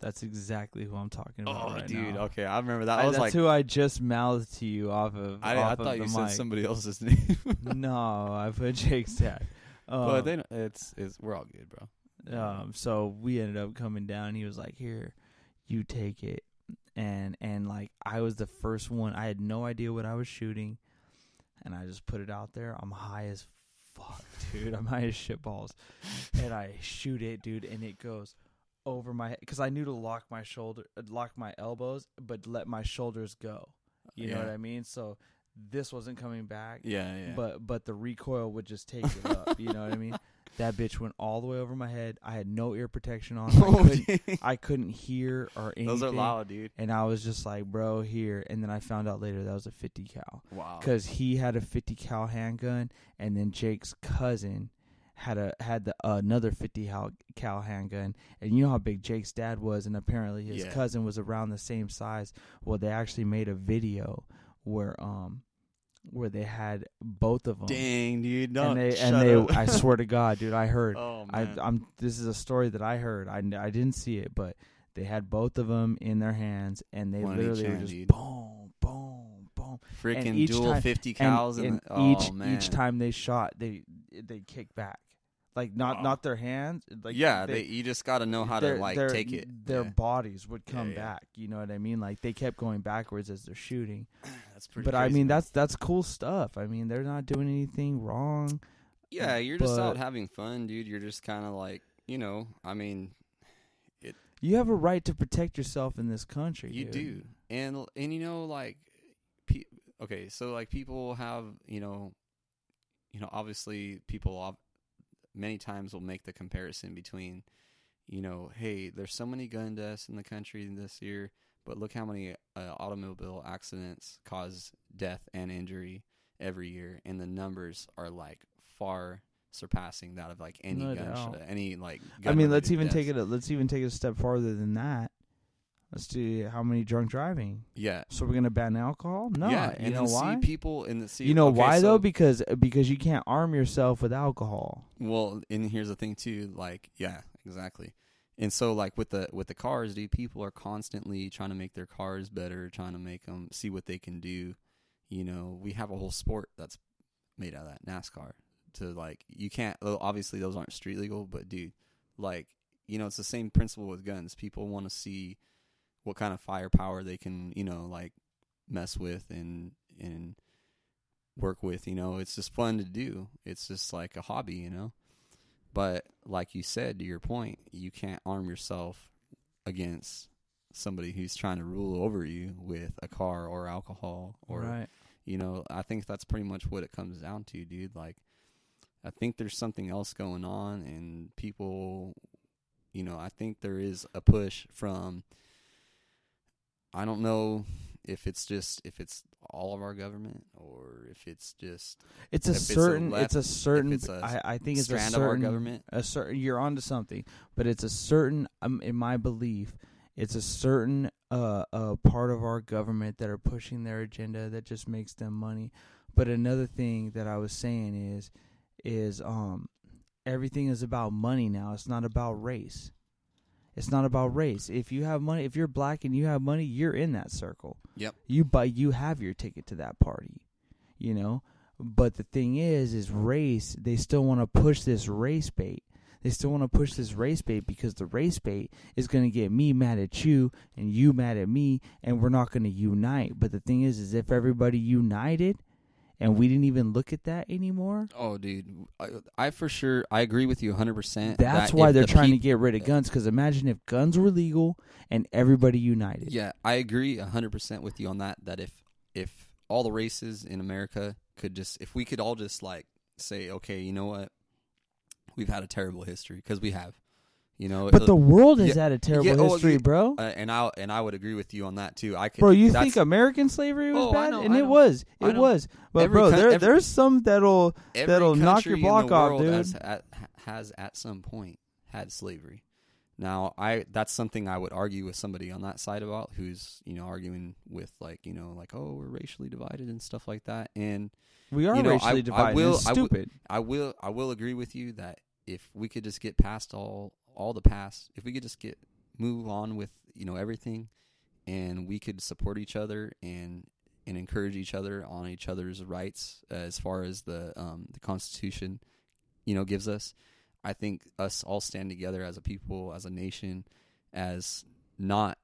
That's exactly who I'm talking about Oh, right dude. now. Okay, I remember that. I- I, was that's like, who I just mouthed to you off of. I, off I of thought the you said mic. somebody else's name. no, I put Jake's dad. Um, but then it's it's we're all good, bro. um so we ended up coming down he was like here you take it and and like i was the first one i had no idea what i was shooting and i just put it out there i'm high as fuck dude i'm high as shit balls and i shoot it dude and it goes over my head because i knew to lock my shoulder lock my elbows but let my shoulders go you know what i mean so this wasn't coming back Yeah, yeah. but but the recoil would just take it up. You know what I mean? That bitch went all the way over my head. I had no ear protection on. I Oh, couldn't. I couldn't hear or anything. those are loud, dude. And I was just like, bro, here. And then I found out later that was a 50 cal Wow. because he had a 50 cal handgun, and then Jake's cousin had a had the uh, another 50 cal, handgun. And you know how big Jake's dad was, and apparently his Yeah. cousin was around the same size. Well, they actually made a video where um where they had both of them Dang, dude. Don't and they and they. I swear to God, dude, I heard. oh man. I'm this is a story that I heard. I I didn't see it, but they had both of them in their hands and they One literally were hand, just dude. boom, boom, boom. freaking dual time- fifty And, and, and oh each man. each time they shot, they they kick back. Like not Oh. not their hands, like yeah, they, you just got to know how to like take it. Their Yeah. bodies would come yeah. back. You know what I mean? Like they kept going backwards as they're shooting. That's pretty. but I mean, man. that's that's cool stuff. I mean, they're not doing anything wrong. yeah. You're just out having fun, dude. You're just kind of like you know. I mean, it. You have a right to protect yourself in this country. You dude. do, and and you know, like, pe- okay, so like people have, you know, you know, obviously people many times will make the comparison between, you know, hey, there's so many gun deaths in the country this year, but look how many uh, automobile accidents cause death and injury every year, and the numbers are like far surpassing that of like any No gun, any like. I mean, let's even take it. A, let's even take it a step farther than that. Let's do how many drunk driving. Yeah, So we're gonna ban alcohol? No. yeah, you and know why? see people in the see, you know okay, why so- though? Because because you can't arm yourself with alcohol. Well, and here's the thing too, like yeah, exactly. And so like with the with the cars, dude, people are constantly trying to make their cars better, trying to make them see what they can do. You know, we have a whole sport that's made out of that NASCAR. To like, you can't. Obviously, those aren't street legal, but dude, like, you know, it's the same principle with guns. People want to see what kind of firepower they can, you know, like mess with and and work with. You know, it's just fun to do. It's just like a hobby, you know. But like you said, to your point, you can't arm yourself against somebody who's trying to rule over you with a car or alcohol or right. you know, I think that's pretty much what it comes down to, dude. Like, I think there's something else going on, and people, you know, I think there is a push from. I don't know if it's just if it's all of our government or if it's just It's a if it's a certain. left- it's a certain. it's a I I think it's a certain. of our government. A certain. You're onto something, but it's a certain. Um, in my belief, it's a certain uh uh part of our government that are pushing their agenda that just makes them money. But another thing that I was saying is, is um, everything is about money now. It's not about race. It's not about race. If you have money, if you're black and you have money, you're in that circle. Yep. You buy you have your ticket to that party. You know? But the thing is is race, they still want to push this race bait. They still want to push this race bait because the race bait is going to get me mad at you and you mad at me and we're not going to unite. But the thing is is if everybody united and we didn't even look at that anymore, Oh, dude, I, I for sure I agree with you 100. percent that's why they're trying to get rid of guns cuz imagine if guns were legal and everybody united. Yeah, I agree hundred percent with you on that. That if if all the races in America could just, if we could all just like say, okay, you know what, we've had a terrible history because we have, You know, But uh, the world has yeah, had a terrible yeah, oh, history, yeah. bro. uh, and I and I would agree with you on that too. I could, Bro, you think American slavery was Oh, bad, know, and it was, it was. But Every bro, coun- there every- there's some that'll that'll knock your block off, dude. Has, at, has at some point had slavery. Now, I that's something I would argue with somebody on that side about, who's you know arguing with like you know like oh we're racially divided and stuff like that. And we are you know, racially I divided. will- I will- stupid. I will I will agree with you that if we could just get past all all the past, if we could just get move on with you know everything, and we could support each other and and encourage each other on each other's rights as far as the um, the Constitution, you know, gives us. I think us all stand together as a people, as a nation, as not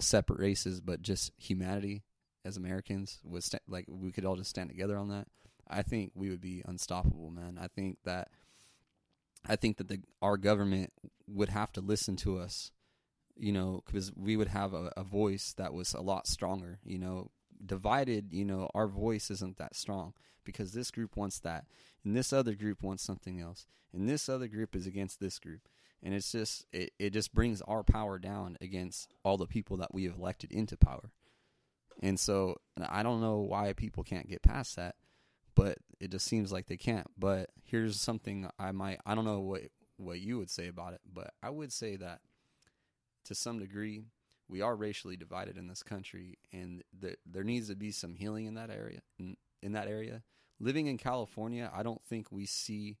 separate races, but just humanity as Americans would sta- like we could all just stand together on that. I think we would be unstoppable, man. I think that I think that the our government would have to listen to us, you know, because we would have a, a voice that was a lot stronger. You know, divided, you know, our voice isn't that strong because this group wants that, and this other group wants something else, and this other group is against this group, and it's just it, it just brings our power down against all the people that we have elected into power. And so I don't know why people can't get past that, but it just seems like they can't. But here's something I might I don't know what what you would say about it, but I would say that to some degree we are racially divided in this country and there there needs to be some healing in that area in, in that area. Living in California, I don't think we see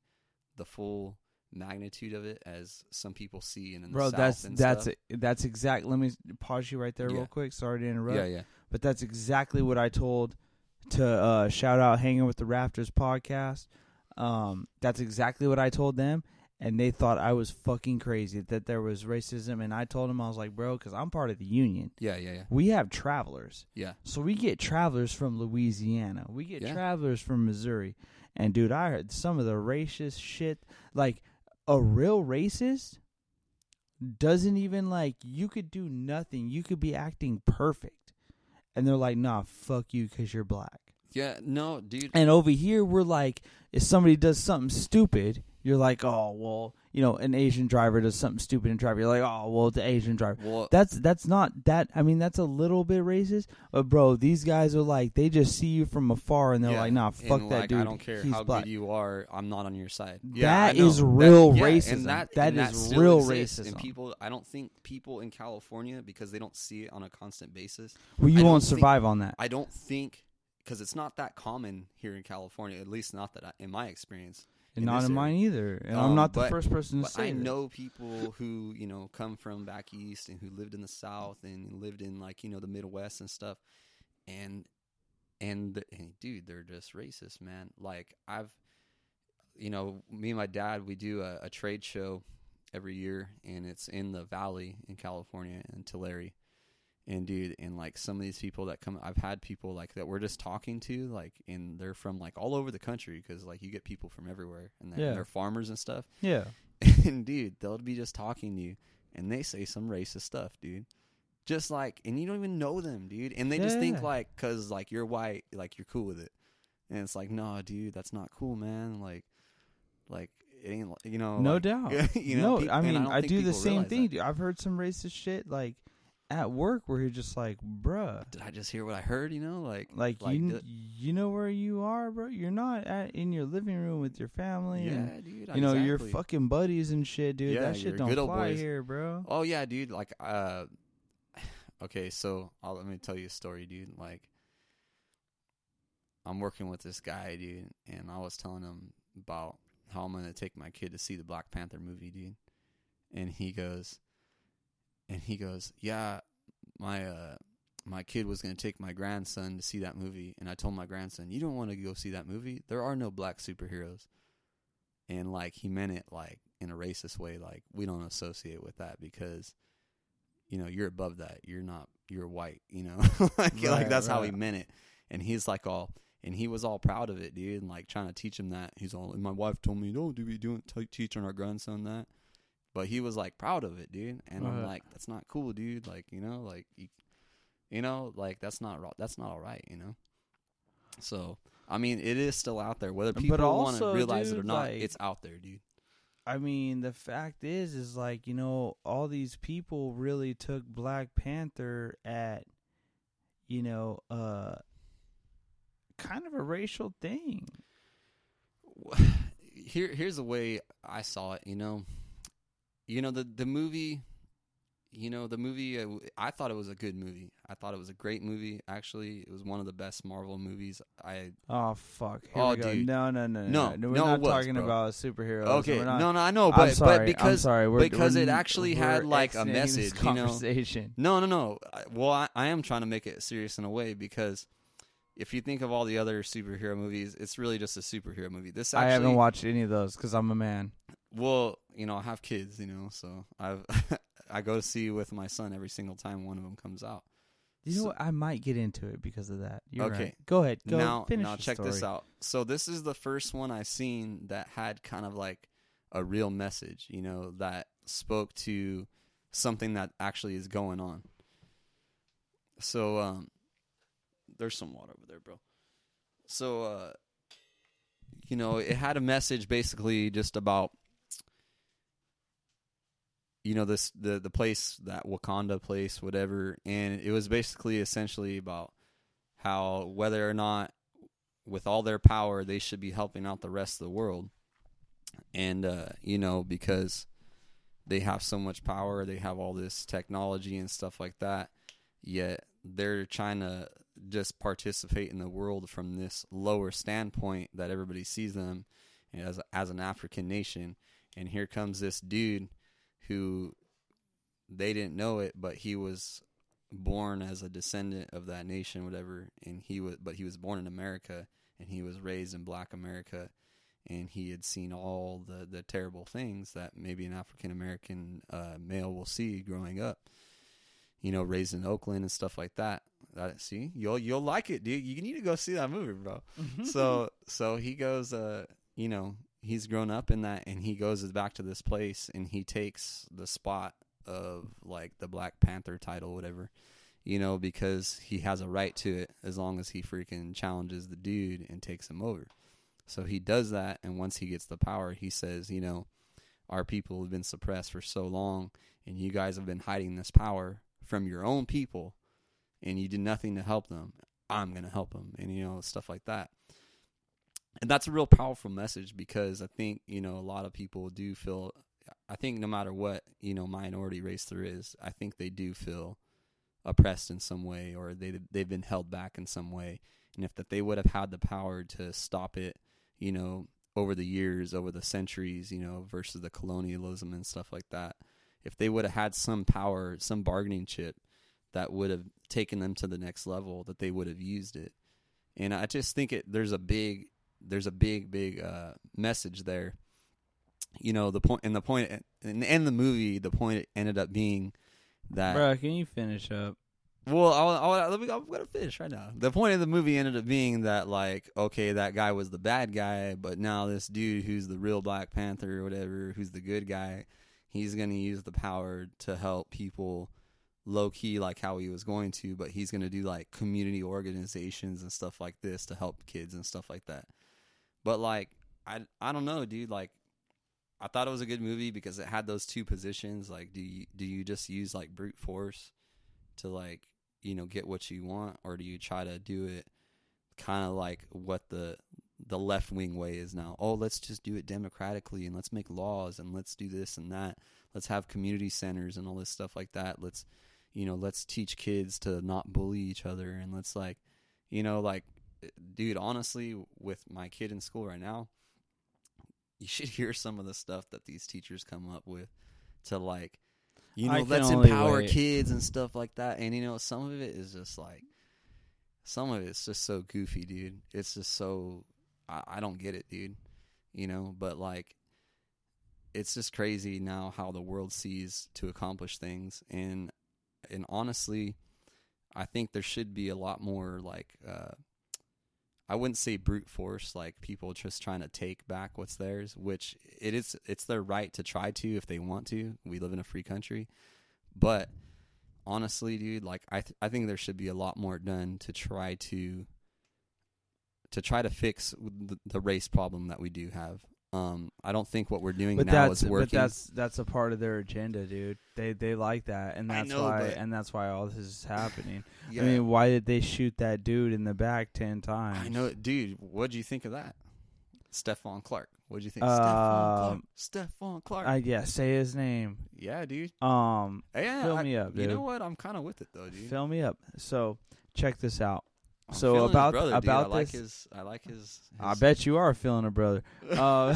the full magnitude of it as some people see in, in the Bro, South that's and that's stuff. that's exact. Let me pause you right there, Yeah. real quick. Sorry to interrupt. yeah, yeah. but that's exactly what I told to uh, shout out Hanging with the Rafters podcast. Um, that's exactly what I told them, and they thought I was fucking crazy that there was racism. And I told them I was like, bro, because I'm part of the union. Yeah, yeah, yeah. We have travelers, Yeah. so we get travelers from Louisiana, we get Yeah. travelers from Missouri, and dude, I heard some of the racist shit. Like a real racist doesn't even like you could do nothing. You could be acting perfect, and they're like, "Nah, fuck you, because you're black." Yeah, no, dude. And over here, we're like, if somebody does something stupid, you're like, "Oh, well, you know, an Asian driver does something stupid and driver." You're like, "Oh, well, it's the Asian driver." Well, That's that's not that. I mean, that's a little bit racist, but bro, these guys are like they just see you from afar and they're yeah, like, "Nah, fuck that like, dude." I don't care He's how black. good you are. I'm not on your side. That Yeah, I know. is real yeah, racism. And that, That and is real exists, And racism. people, I don't think people in California because they don't see it on a constant basis. well, you don't won't think- survive on that. I don't think because it's not that common here in California. At least not that I, in my experience. And not in mine either. And I'm Um, not the but- first person to But say I this. know people who you know come from back east and who lived in the south and lived in like you know the Midwest and stuff, and and, the, and dude, they're just racist, man. Like I've, you know, me and my dad, we do a, a trade show every year, and it's in the Valley in California in Tulare. And dude, and like some of these people that come, I've had people like that we're just talking to, like, and they're from like all over the country because like you get people from everywhere, and they're, Yeah. they're farmers and stuff. Yeah. And dude, they'll be just talking to you and they say some racist stuff, dude. Just like, and you don't even know them, dude. And they just think like, cause like you're white, like you're cool with it. And it's like, no, dude, that's not cool, man. Like, like it ain't, you know. No like- doubt. you know, no, peop- I mean, don't I, do the same thing. dude. I've heard some racist shit like at work where you're just like, bruh. Did I just hear what I heard? You know, like, Like, like you, you know where you are, bro. You're not at, in your living room with your family, yeah, and dude. you know your fucking buddies and shit, dude. Yeah, that shit don't fly boys. here, bro. Oh yeah, dude. Like, uh, okay, so I'll, let me tell you a story, dude. Like, I'm working with this guy, dude, and I was telling him about how I'm gonna take my kid to see the Black Panther movie, dude. And he goes, and he goes, yeah, my uh, my kid was gonna take my grandson to see that movie, and I told my grandson, you don't want to go see that movie. There are no black superheroes. And like he meant it like in a racist way, like we don't associate with that because you know, you're above that. You're not. You're white. You know, like like Right, that's how he meant it. And he's like all, and he was all proud of it, dude, and like trying to teach him that. He's all, and my wife told me, No, do we doing t- teaching our grandson that. But he was like proud of it, dude. And I'm like, that's not cool, dude. Like you know, like you, you know, like that's not that's not all right, you know. So I mean, it is still out there. Whether people want to realize it or not, like- it's out there, dude. I mean, the fact is, is like you know, all these people really took Black Panther at, you know, uh, kind of a racial thing. Here, here's the way I saw it. You know, you know the the movie. You know the movie. Uh, I thought it was a good movie. I thought it was a great movie. Actually, it was one of the best Marvel movies. I Oh fuck! Here Oh, we go. dude. No, no, no, No, no. We're no, not was, talking bro. about superheroes. okay. We're not, no, no, I know, but sorry. but because I'm sorry. We're, because we're, it actually had like a message. You know, conversation. No, no, no. Well, I, I am trying to make it serious in a way because if you think of all the other superhero movies, it's really just a superhero movie. This actually, I haven't watched any of those because I'm a man. Well, you know, I have kids, you know, so I've I go to see with my son every single time one of them comes out. You know what? I might get into it because of that. You're Okay. right. Go ahead. Go now, finish now check this out. So this is the first one I've seen that had kind of like a real message, you know, that spoke to something that actually is going on. So um there's some water over there, bro. So uh you know, it had a message basically just about you know this the the place that Wakanda place whatever. And it was basically essentially about how whether or not with all their power they should be helping out the rest of the world. And uh you know because they have so much power they have all this technology and stuff like that yet they're trying to just participate in the world from this lower standpoint that everybody sees them as as an African nation. And here comes this dude who they didn't know it but he was born as a descendant of that nation whatever. And he was but he was born in America and he was raised in black America and he had seen all the the terrible things that maybe an African American uh, male will see growing up. You know raised in Oakland and stuff like that. That see? You'll you'll like it dude. You need to go see that movie bro. So so he goes uh you know he's grown up in that and he goes back to this place and he takes the spot of like the black panther title whatever you know because he has a right to it as long as he freaking challenges the dude and takes him over. So he does that and once he gets the power he says you know our people have been suppressed for so long and you guys have been hiding this power from your own people and you did nothing to help them. I'm going to help them and you know stuff like that and that's a real powerful message because I think you know a lot of people do feel. I think no matter what you know minority race there is, I think they do feel oppressed in some way, or they they've been held back in some way. And if that they would have had the power to stop it, you know, over the years, over the centuries, you know, versus the colonialism and stuff like that, if they would have had some power, some bargaining chip that would have taken them to the next level, that they would have used it. And I just think it there's a big there's a big big uh, message there. You know the point and the point and in the movie the point ended up being that Bro, can you finish up? well, I'll, I'll, let me, I'm gonna finish right now. The point of the movie ended up being that, like, okay, that guy was the bad guy, but now this dude who's the real Black Panther or whatever, who's the good guy, he's gonna use the power to help people low key, like how he was going to, but he's gonna do like community organizations and stuff like this to help kids and stuff like that. But like, I, I don't know, dude. Like, I thought it was a good movie because it had those two positions. Like, do you do you just use like brute force to like you know get what you want or do you try to do it kind of like what the the left wing way is now oh let's just do it democratically and let's make laws and let's do this and that let's have community centers and all this stuff like that let's you know let's teach kids to not bully each other and let's like you know like dude honestly with my kid in school right now you should hear some of the stuff that these teachers come up with to like you know let's empower wait. kids and stuff like that. And you know some of it is just like some of it's just so goofy dude. It's just so I, I don't get it dude you know? But like it's just crazy now how the world sees to accomplish things. And and honestly i think there should be a lot more like uh I wouldn't say brute force, like people just trying to take back what's theirs, which it is. It's their right to try to if they want to. We live in a free country, but honestly, dude, like I, th- I think there should be a lot more done to try to, to try to fix the, the race problem that we do have. Um, I don't think what we're doing But now that's is but that's that's a part of their agenda, dude. They they like that, and that's know, why and that's why all this is happening. yeah, I mean, why did they shoot that dude in the back ten times? I know, dude. What do you think of that? Stephon Clark. What do you think? Um, Stephon Clark. Stephon Clark. I yeah, say his name. yeah, dude. Um, Yeah, fill I- me up, Dude. You know what? I'm kind of with it though, dude. Fill me up. So check this out. I'm so feeling his about- dude. about I like this- his. I like his. I his- bet you are feeling a brother. Uh,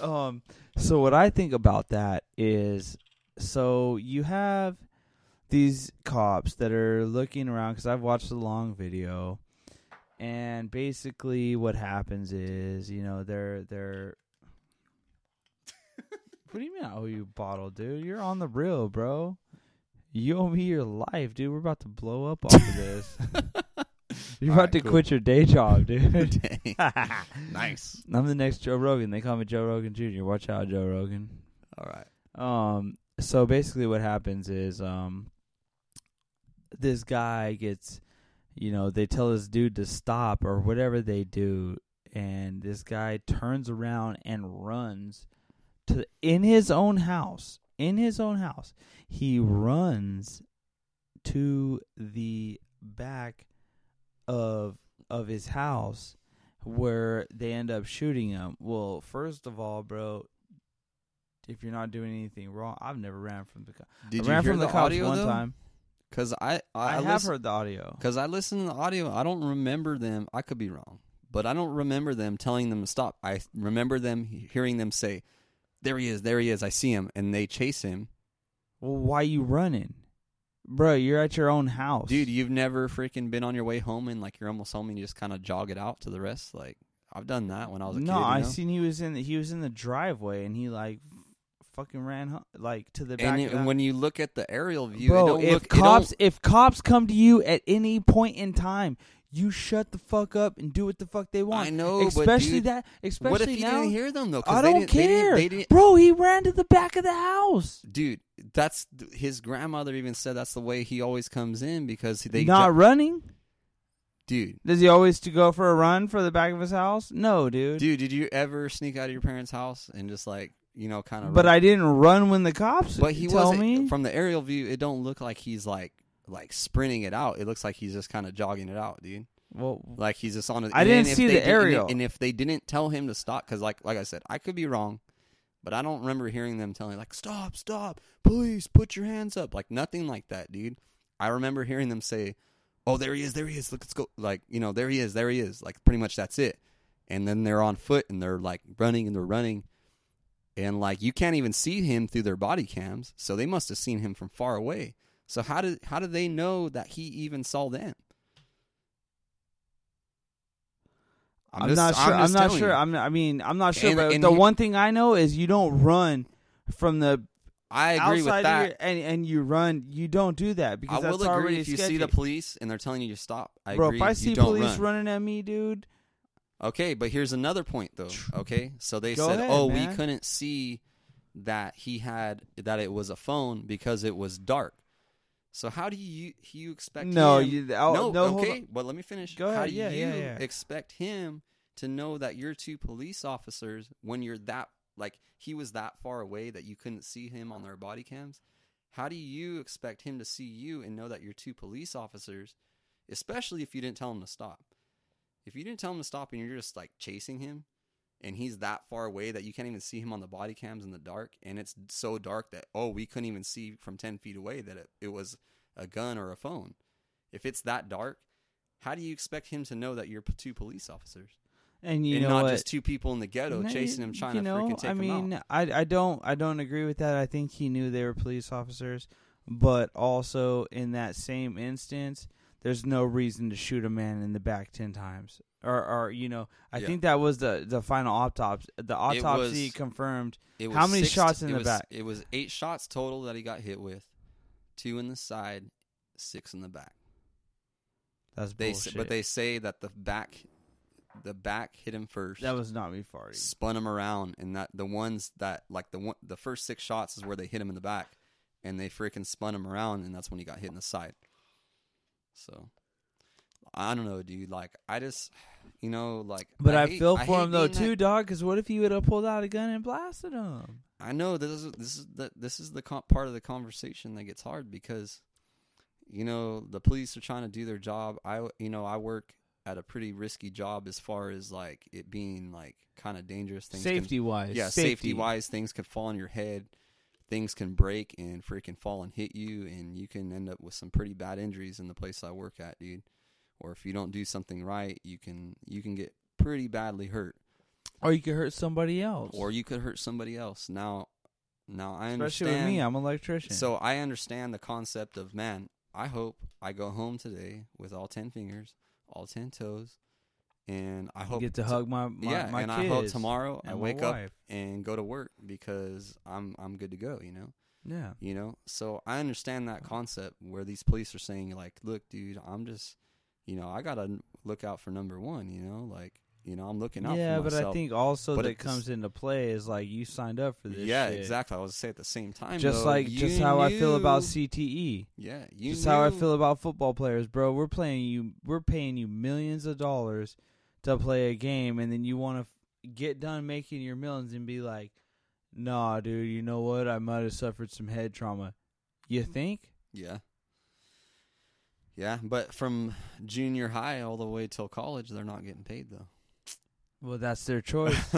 um, so what I think about that is, so you have these cops that are looking around because I've watched the long video, and basically what happens is, you know, they're they're. what do you mean Oh, you bottle, dude? You're on the real, bro. You owe me your life, dude. We're about to blow up off of this. You're about Alright, to cool. quit your day job, dude. Dang. nice. I'm the next Joe Rogan. They call me Joe Rogan Jr. Watch out, Joe Rogan. All right. Um, so basically, what happens is, um, this guy gets, you know, they tell this dude to stop or whatever they do, and this guy turns around and runs to in his own house. In his own house, he runs to the back of of his house where they end up shooting him. Well, first of all, bro, if you're not doing anything wrong, I've never ran from the cops. Did I you ran hear from the, the, cops audio one though? time. Because I I, I, have listen- heard the audio. Because I listened to the audio, I don't remember them. I could be wrong, but I don't remember them telling them to stop. I remember them hearing them say, "There he is, there he is. I see him," and they chase him. Well, why you running, bro? You're at your own house, Dude, you've never freaking been on your way home and like you're almost home and you just kind of jog it out to the rest. Like I've done that when I was a no, kid. you I know? seen he was in the, he was in the driveway and he like fucking ran like to the back. And, it- and when you look at the aerial view, bro, if look. cops if cops come to you at any point in time, you shut the fuck up and do what the fuck they want. I know, but especially dude, that. Especially what if he now, didn't hear them though? I they don't didn't- they didn't- care, they didn't- bro. He ran to the back of the house. dude, that's his grandmother even said that's the way he always comes in because they not ju- running. dude. Does he always to go for a run for the back of his house? No, dude. Dude, did you ever sneak out of your parents' house and just like you know kind of? but I didn't run when the cops. But he tell wasn't me. from the aerial view. It don't look like he's like like sprinting it out. It looks like he's just kind of jogging it out, dude. well, Like he's just on. A, I didn't see the aerial. And if they didn't tell him to stop, because like like I said, I could be wrong, but I don't remember hearing them telling like stop, stop, please put your hands up, like nothing like that, dude. I remember hearing them say, "Oh, there he is, there he is. Look, let's go." Like you know, there he is, there he is. Like pretty much that's it. And then they're on foot and they're like running and they're running. And like you can't even see him through their body cams, so they must have seen him from far away. So how did how did they know that he even saw them? I'm, just- not sure. I'm, just not sure. you. I'm. Not, I mean, I'm not sure. And- but and the he- one thing I know is you don't run from the I agree with that. your, and and you run. You don't do that because I that's will agree if you sketchy. see the police and they're telling you to stop. I Bro, agree. if I see police run. running at me, dude, Okay, but here's another point though. Okay, so they Go said, ahead, "Oh, man. we couldn't see that he had that it was a phone because it was dark." So how do you you expect? no, him, you. No, no, okay, but let me finish. Go ahead. How do yeah, you yeah, yeah. expect him to know that you're two police officers when you're that like he was that far away that you couldn't see him on their body cams? How do you expect him to see you and know that you're two police officers, especially if you didn't tell him to stop? If you didn't tell him to stop and you're just like chasing him and he's that far away that you can't even see him on the body cams in the dark and it's so dark that oh we couldn't even see from 10 feet away that it, it was a gun or a phone if it's that dark how do you expect him to know that you're two police officers And you and know not what? just two people in the ghetto No, chasing him trying you to freaking take I him mean, out I I don't I don't agree with that. I think he knew they were police officers, but also in that same instance, there's no reason to shoot a man in the back ten times. Or, or you know, I Yeah. think that was the the final autopsy. The autopsy was- confirmed. It How many six- shots in the was- back? it was eight shots total that he got hit with two in the side six in the back That's they bullshit. but they say that the back the back hit him first that was not me farting. spun him around and that the ones that like the one the first six shots is where they hit him in the back and they freaking spun him around and that's when he got hit in the side so i don't know dude like i just you know, like. But I, hate- feel I for him though too, that- dog. Because what if he would have pulled out a gun and blasted him? I know this is this is the this is the part of the conversation that gets hard because, you know, the police are trying to do their job. I you know I work at a pretty risky job as far as like it being like kind of dangerous. Things can- Safety wise, yeah, safety wise, things could fall on your head, things can break and freaking fall and hit you, and you can end up with some pretty bad injuries in the place I work at, dude. Or if you don't do something right, you can you can get pretty badly hurt, or you could hurt somebody else. or you could hurt somebody else. Now, now I especially understand. with me, I'm an electrician. so I understand the concept of man. I hope I go home today with all ten fingers, all ten toes, and I hope get to t- hug my, my yeah, my and I hope tomorrow I wake up and go to work because I'm I'm good to go. You know, Yeah, you know. So I understand that concept where these police are saying like, look, dude, I'm just, you know, I gotta look out for number one. You know, like, you know, I'm looking out yeah, but. I think also But that comes into play is like you signed up for this. yeah, shit. exactly. I was say at the same time, Just though, like just how I feel about CTE. yeah, you just how I feel about football players, bro. We're playing you. We're paying you millions of dollars to play a game, and then you want to f- get done making your millions and be like, "Nah, dude. You know what? I might have suffered some head trauma." You mm-hmm. think? Yeah. Yeah, but from junior high all the way till college, they're not getting paid though. Well, that's their choice.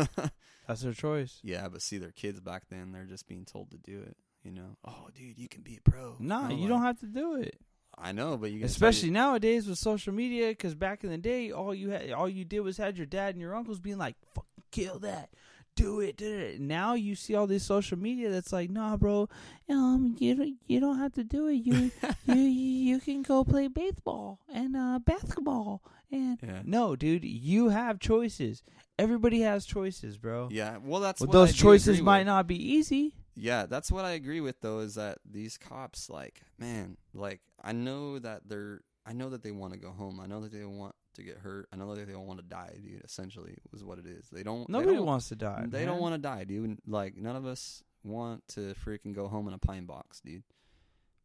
that's their choice. yeah, but see, their kids back then, they're just being told to do it. You know, oh, dude, you can be a pro. Nah, you like, don't have to do it. I know, but you Especially nowadays with social media, because back in the day, all you had, all you did was had your dad and your uncles being like, "Fucking kill that, do it, do it." Now you see all this social media that's like, "Nah, bro, um, you don't, you don't have to do it. You, you, you can go play baseball and uh, basketball and Yeah. no, dude, you have choices. Everybody has choices, bro. Yeah, well, that's But what those choices might with. not be easy. Yeah, that's what I agree with though. Is that these cops, like, man, like I know that they're, I know that they want to go home. I know that they want to get hurt. I know that they don't want to die, dude. Essentially, was what it is. They don't. they Nobody don't- wants to die. They man. don't want to die, dude. Like none of us want to freaking go home in a pine box, dude.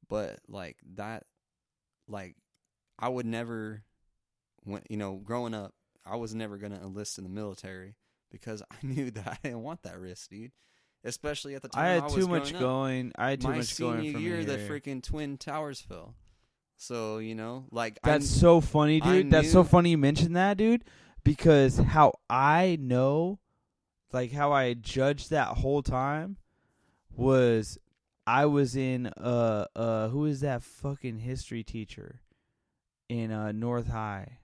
But like that, like I would never, when you know, growing up, I was never gonna enlist in the military because I knew that I didn't want that risk, dude. Especially at the time I had was too much up. going. I had too My much senior going from year, the freaking twin towers fell. So you know, like That's I, so funny, dude. That's so funny you mentioned that, dude. Because how I know, like how I judged that whole time, was I was in uh uh who is that fucking history teacher in uh North High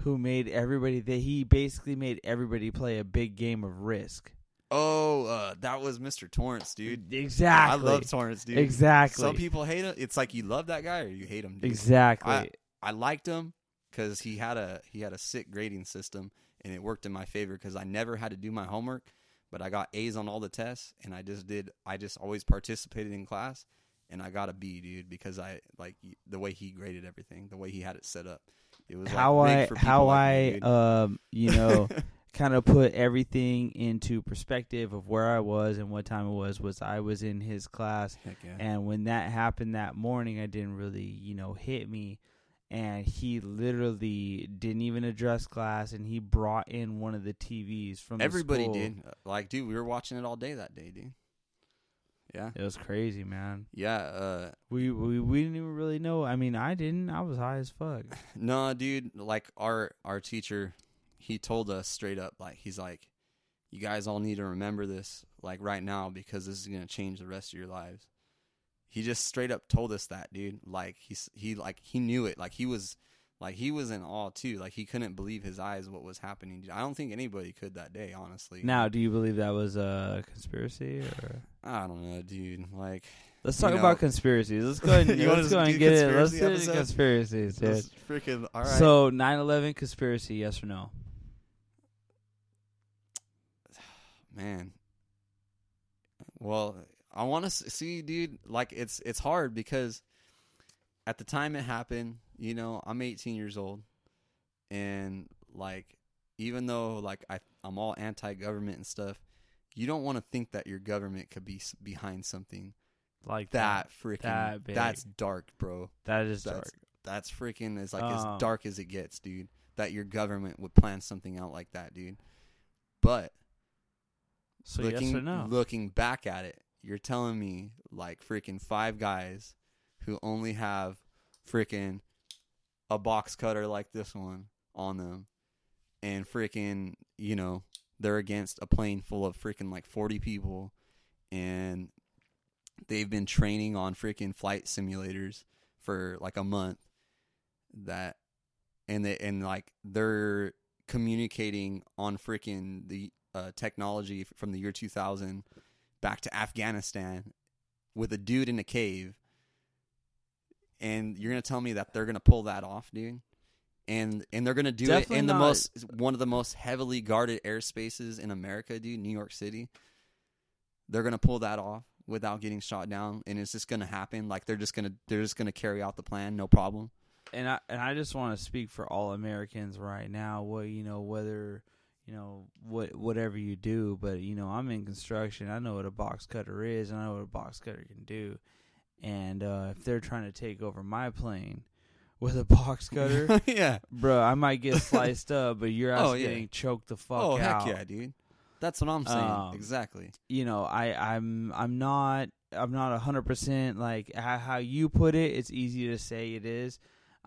who made everybody that he basically made everybody play a big game of risk. Oh, uh, that was Mr. Torrance, dude. Exactly. I love Torrance, dude. Exactly. Some people hate him. It's like you love that guy or you hate him. Dude. Exactly. I liked him because he had a he had a sick grading system and it worked in my favor because I never had to do my homework, but I got A's on all the tests and I just did. I just always participated in class and I got a B, dude, because I like the way he graded everything, the way he had it set up. It was how like, I how like I me, um you know kind of put everything into perspective of where I was and what time it was was I was in his class yeah. and when that happened that morning I didn't really you know hit me and he literally didn't even address class and he brought in one of the TVs from the Everybody did. Like, dude, we were watching it all day that day, dude. Yeah. It was crazy, man. Yeah, uh We we we didn't even really know. I mean, I didn't. I was high as fuck. No, dude, like our our teacher, he told us straight up like he's like you guys all need to remember this like right now because this is going to change the rest of your lives. He just straight up told us that, dude. Like he's he like he knew it. Like he was like he was in awe too. Like he couldn't believe his eyes what was happening. I don't think anybody could that day, honestly. Now, do you believe that was a conspiracy or? I don't know, dude. Like Let's talk know- about conspiracies. Let's go ahead and, let's go ahead and get it. Let's do conspiracies, dude. freaking all right. So 9/11 conspiracy, yes or no? Man well i want to see dude like it's it's hard because at the time it happened you know i'm 18 years old and like even though like I, i'm all anti-government and stuff you don't want to think that your government could be behind something Like that freaking that that's dark bro That is that's dark. that's freaking is like Um, as dark as it gets dude that your government would plan something out like that, dude. But So looking yes or no? looking back at it, you're telling me like freaking five guys who only have freaking a box cutter like this one on them and freaking, you know, they're against a plane full of freaking like 40 people and they've been training on freaking flight simulators for like a month that and they and like they're communicating on freaking the uh, technology from the year 2000 back to Afghanistan with a dude in a cave and you're going to tell me that they're going to pull that off dude and and they're going to do Definitely it in the not. most one of the most heavily guarded airspaces in America dude New York City they're going to pull that off without getting shot down and it's just going to happen like they're just going to they're just to carry out the plan no problem and I and I just want to speak for all Americans right now. What you know, whether you know what whatever you do, but you know, I'm in construction. I know what a box cutter is, and I know what a box cutter can do. And uh, if they're trying to take over my plane with a box cutter, yeah bro, I might get sliced up, but you're Oh, yeah. getting choked the fuck oh out. heck yeah dude that's what I'm saying Um, exactly you know, I I'm I'm not I'm not a hundred percent like how, how you put it. It's easy to say it is.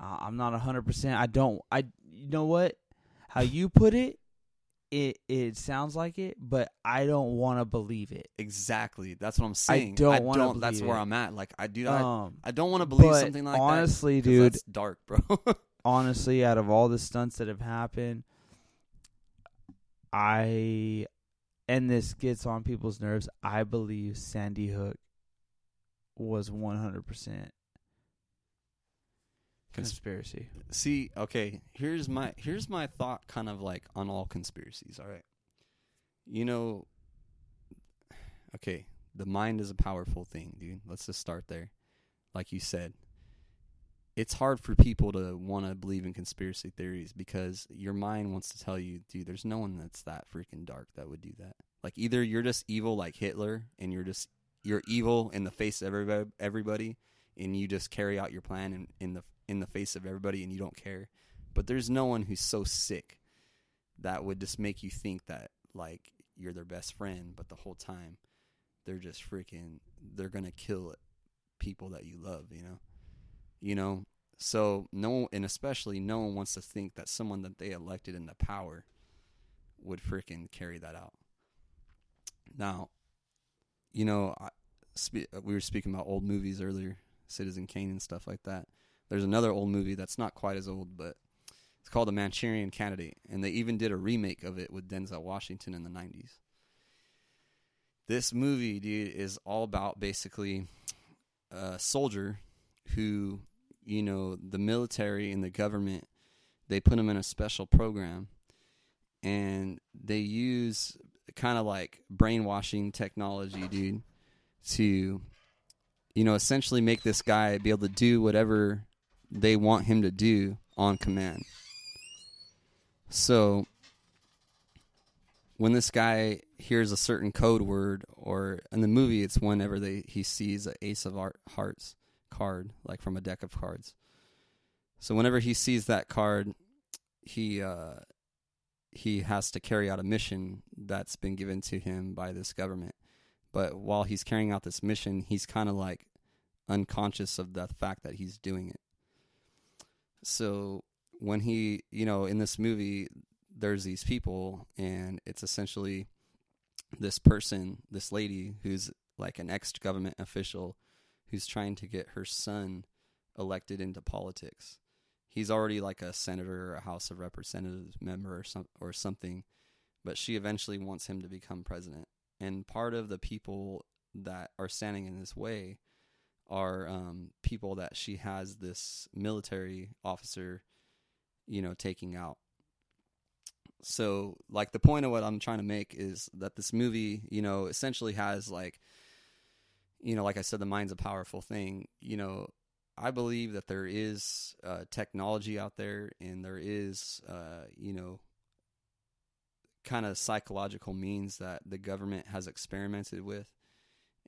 Uh, I'm not a hundred percent. I don't. I you know what? How you put it, it it sounds like it, but I don't want to believe it. Exactly. That's what I'm saying. I don't don't That's where it. I'm at. Like I do. I, um, I don't want to believe something like that. honestly, dude, that's dark, bro. honestly, out of all the stunts that have happened, I and this gets on people's nerves. I believe Sandy Hook was 100 percent conspiracy. See, okay. Here's my here's my thought, kind of like on all conspiracies. All right. You know. Okay, the mind is a powerful thing, dude. Let's just start there. Like you said, it's hard for people to want to believe in conspiracy theories because your mind wants to tell you, dude, there's no one that's that freaking dark that would do that. Like either you're just evil like Hitler and you're just you're evil in the face of everybody, everybody and you just carry out your plan in, in the in the face of everybody and you don't care. But there's no one who's so sick that would just make you think that like you're their best friend, but the whole time they're just freaking they're gonna kill people that you love, you know? You know? So no and especially no one wants to think that someone that they elected into power would freaking carry that out. Now, you know, I, spe- we were speaking about old movies earlier, Citizen Kane and stuff like that. There's another old movie that's not quite as old, but it's called The Manchurian Candidate, and they even did a remake of it with Denzel Washington in the 90s. This movie, dude, is all about basically a soldier who, you know, the military and the government, they put him in a special program, and they use kind of like brainwashing technology, dude, to you know, essentially make this guy be able to do whatever they want him to do on command. So when this guy hears a certain code word or in the movie it's whenever they he sees an ace of Art- hearts card like from a deck of cards. So whenever he sees that card he uh he has to carry out a mission that's been given to him by this government but while he's carrying out this mission, he's kind of like unconscious of the fact that he's doing it. So when he, you know, in this movie, there's these people, and it's essentially this person, this lady who's like an ex government official who's trying to get her son elected into politics. He's already like a senator or a House of Representatives member or some or something, but she eventually wants him to become president and part of the people that are standing in his way are um, people that she has this military officer, you know, taking out. So, like, the point of what I'm trying to make is that this movie, you know, essentially has like, you know, like I said, the mind's a powerful thing. You know, I believe that there is uh, technology out there, and there is, uh, you know, kind of psychological means that the government has experimented with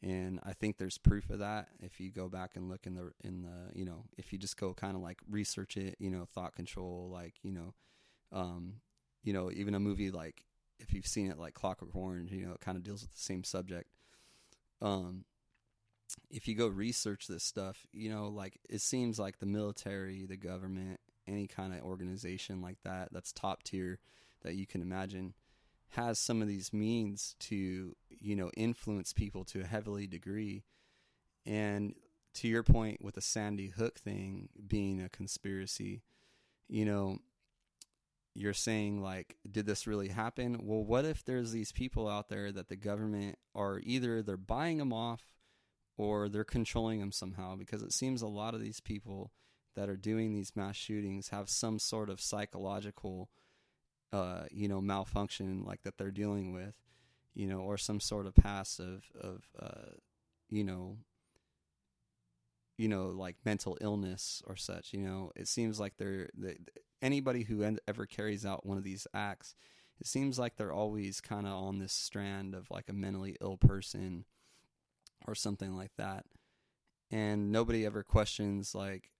and I think there's proof of that if you go back and look in the in the you know if you just go kind of like research it you know thought control like you know Um, you know, even a movie like if you've seen it, like Clockwork Orange, you know, it kind of deals with the same subject. Um, if you go research this stuff, you know, like it seems like the military, the government, any kind of organization like that, that's top tier that you can imagine, has some of these means to, you know, influence people to a heavily degree. And to your point with the Sandy Hook thing being a conspiracy, you know, you're saying like did this really happen well what if there's these people out there that the government are either they're buying them off or they're controlling them somehow because it seems a lot of these people that are doing these mass shootings have some sort of psychological uh you know malfunction like that they're dealing with you know or some sort of past of of uh you know you know like mental illness or such you know it seems like they're they, anybody who en- ever carries out one of these acts it seems like they're always kind of on this strand of like a mentally ill person or something like that. And nobody ever questions like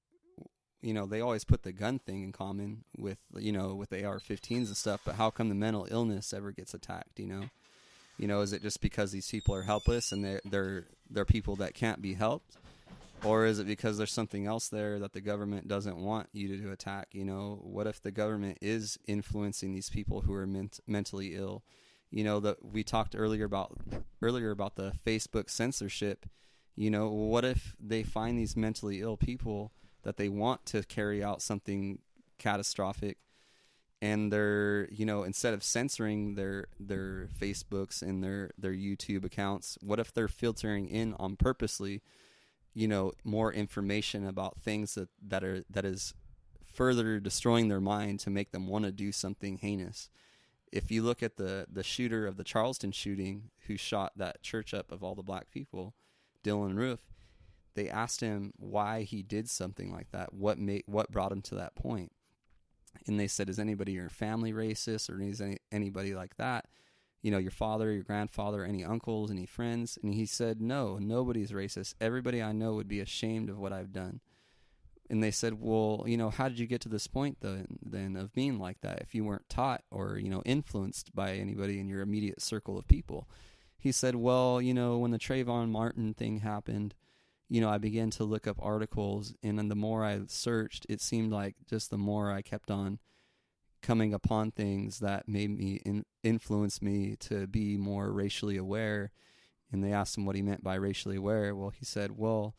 you know they always put the gun thing in common with you know with AR-15s and stuff but how come the mental illness ever gets attacked you know? You know is it just because these people are helpless and they're they're they're people that can't be helped? Or is it because there's something else there that the government doesn't want you to, attack you know? What if the government is influencing these people who are ment- mentally ill? You know that we talked earlier about earlier about the facebook censorship. You know what if they find these mentally ill people that they want to carry out something catastrophic. And they're you know instead of censoring their their facebooks and their their youtube accounts what if they're filtering in on purposely you know more information about things that that are that is further destroying their mind to make them want to do something heinous? If you look at the the shooter of the Charleston shooting who shot that church up of all the black people Dylann Roof they asked him why he did something like that what made what brought him to that point. and they said is anybody in your family racist or is any, anybody like that you know, your father, your grandfather, any uncles, any friends? And he said, no, nobody's racist. Everybody I know would be ashamed of what I've done. And they said, well, you know, how did you get to this point then, then of being like that if you weren't taught or, you know, influenced by anybody in your immediate circle of people? He said, well, you know, when the Trayvon Martin thing happened, you know, I began to look up articles, and then the more I searched, it seemed like just the more I kept on coming upon things that made me in, influence me to be more racially aware. And they asked him what he meant by racially aware. Well, he said, "Well,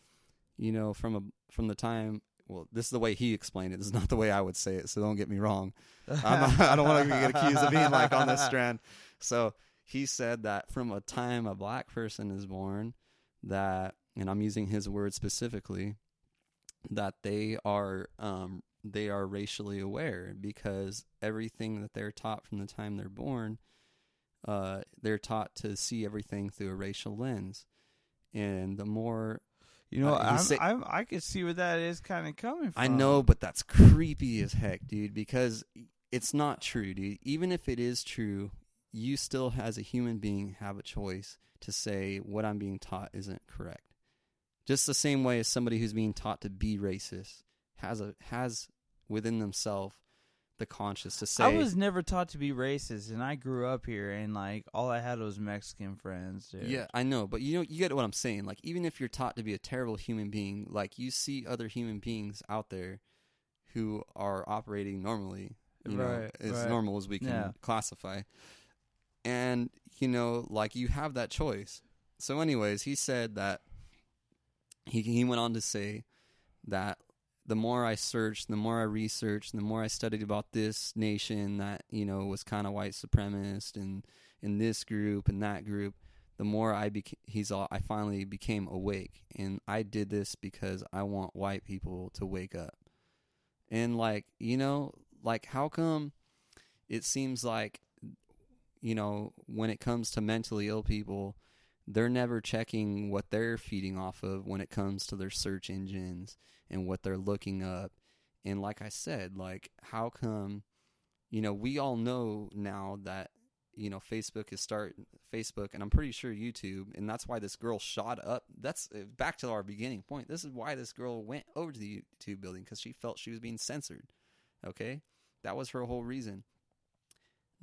you know, from a from the time." Well, this is the way he explained it. This is not the way I would say it, so don't get me wrong. I'm, I don't want to get accused of being like on this strand. So he said that from a time a black person is born, that, and I'm using his words specifically, that they are um, they are racially aware because everything that they're taught from the time they're born, uh, they're taught to see everything through a racial lens. And the more You know, Uh, I'm, say- I'm, I could see where that is kind of coming from. I know, but that's creepy as heck, dude, because it's not true, dude. Even if it is true, you still, as a human being, have a choice to say what I'm being taught isn't correct. Just the same way as somebody who's being taught to be racist has a has within themselves the conscious to say I was never taught to be racist, and I grew up here, and like all I had was Mexican friends. Dude. Yeah, I know, but you know, you get what I'm saying. Like, even if you're taught to be a terrible human being, like you see other human beings out there who are operating normally, you know, as right. normal as we can Yeah. classify, and you know, like you have that choice. So, anyways, he said that he he went on to say that the more I searched, the more I researched, the more I studied about this nation that you know was kind of white supremacist and in this group and that group, the more I became, he's all, I finally became awake, and I did this because I want white people to wake up, and like you know, like how come it seems like you know when it comes to mentally ill people they're never checking what they're feeding off of when it comes to their search engines and what they're looking up. And like I said, like how come you know, we all know now that you know Facebook is start Facebook and I'm pretty sure YouTube and that's why this girl shot up. That's uh, back to our beginning point. This is why this girl went over to the YouTube building cuz she felt she was being censored. Okay? that was her whole reason.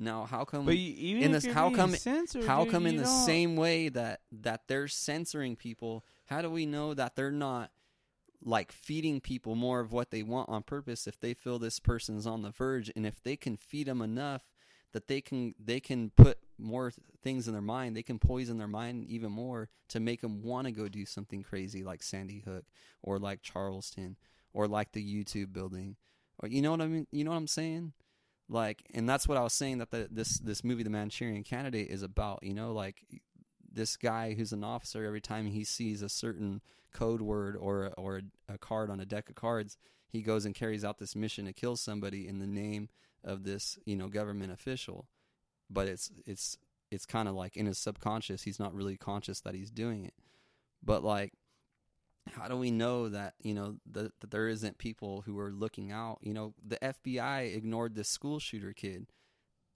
Now, how come But even in this- how come- censored, how dude, come in the don't- same way that that they're censoring people how do we know that they're not like feeding people more of what they want on purpose if they feel this person's on the verge and if they can feed them enough that they can they can put more things in their mind they can poison their mind even more to make them want to go do something crazy like sandy hook or like charleston or like the youtube building. Or you know what i mean you know what i'm saying like and that's what i was saying that the, this this movie the manchurian candidate is about you know like this guy who's an officer every time he sees a certain code word or or a, card on a deck of cards he goes and carries out this mission to kill somebody in the name of this you know government official. But it's it's it's kind of like in his subconscious he's not really conscious that he's doing it. But like how do we know that you know that, that there isn't people who are looking out you know the fbi ignored this school shooter kid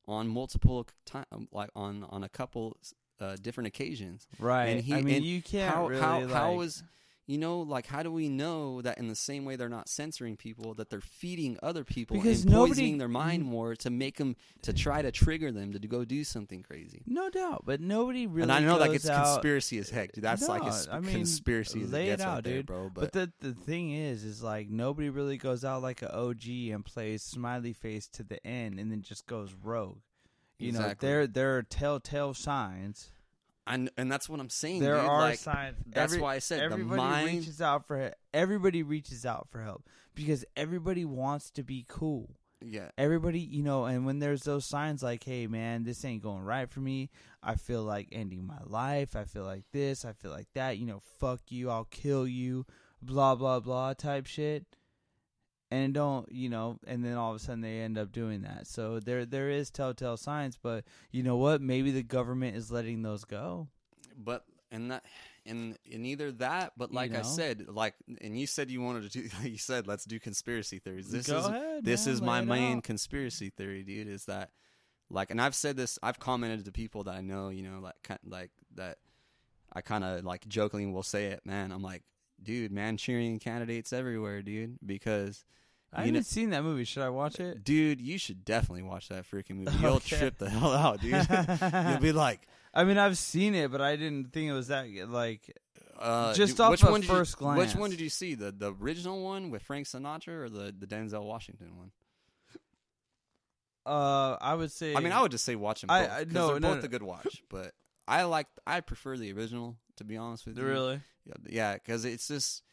on multiple time like on on a couple uh, different occasions right? and he- I mean, and you can't how really how like, how is you know like how do we know that in the same way they're not censoring people that they're feeding other people Because and nobody- poisoning their mind more to make them to try to trigger them to go do something crazy no doubt, but nobody really. and I know that goes gets out, conspiracy as heck, dude. That's like No, as I mean, conspiracy as lay it out, right there, dude. bro. But the the thing is, is like nobody really goes out like a OG and plays smiley face to the end and then just goes rogue. You know, there there are telltale signs. And and that's what I'm saying. There dude. are like, signs. That's Every- why I said the everybody mind. reaches out for everybody reaches out for help because everybody wants to be cool. yeah, Everybody, you know, and when there's those signs like, "Hey, man, this ain't going right for me. I feel like ending my life. I feel like this. I feel like that. You know, fuck you. I'll kill you." Blah blah blah type shit. And don't you know? And then all of a sudden they end up doing that. So there there is telltale signs, but you know what? Maybe the government is letting those go. but and that and and either that, but You like I said, like and you said you wanted to do. Like you said let's do conspiracy theories. This Go is ahead, this man, is my main out. conspiracy theory, dude. Is that like, and I've said this. I've commented to people that I know, you know, like kind like that. I kind of like jokingly will say it, man. I'm like, dude, Manchurian candidates everywhere, dude, because. I haven't know- seen that movie. Should I watch it? Dude, you should definitely watch that freaking movie. You'll Okay. trip the hell out, dude. You'll be like, I mean, I've seen it, but I didn't think it was that like. uh, Just dude, off which of one first you, Which one did you see? The the original one with Frank Sinatra or the the Denzel Washington one? Uh, I would say. I mean, I would just say watch them I- both. I- 'cause no, they're no, both no. a good watch. But I like I prefer the original to be honest with you. really Yeah, Yeah, because it's just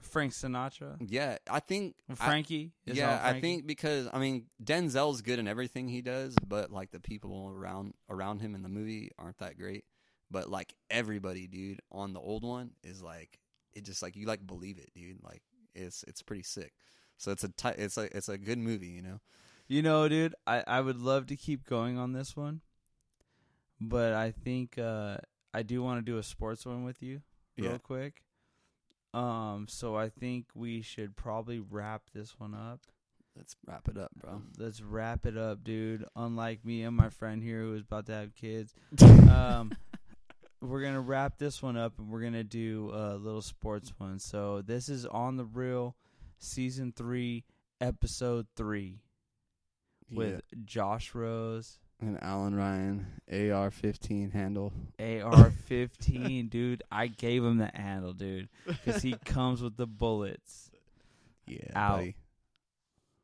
Frank Sinatra, yeah. I think I- Frankie. Is yeah, all I think because I mean Denzel's good in everything he does, but like the people around around him in the movie aren't that great. But like everybody, dude, on the old one is like it just like you like believe it, dude. Like it's it's pretty sick. So it's a it's a it's a good movie, you know. You know, dude, I I would love to keep going on this one, but I think uh I do want to do a sports one with you real Yeah. quick. Um, so I think we should probably wrap this one up. Let's wrap it up, bro. Let's wrap it up, dude. Unlike me and my friend here who is about to have kids, um, we're gonna wrap this one up and we're gonna do a little sports one. So this is on the real, season three, episode three, with Josh Rose, and Alan Ryan AR fifteen handle. AR fifteen, dude. I gave him the handle, dude, because he comes with the bullets. Yeah, Out. buddy.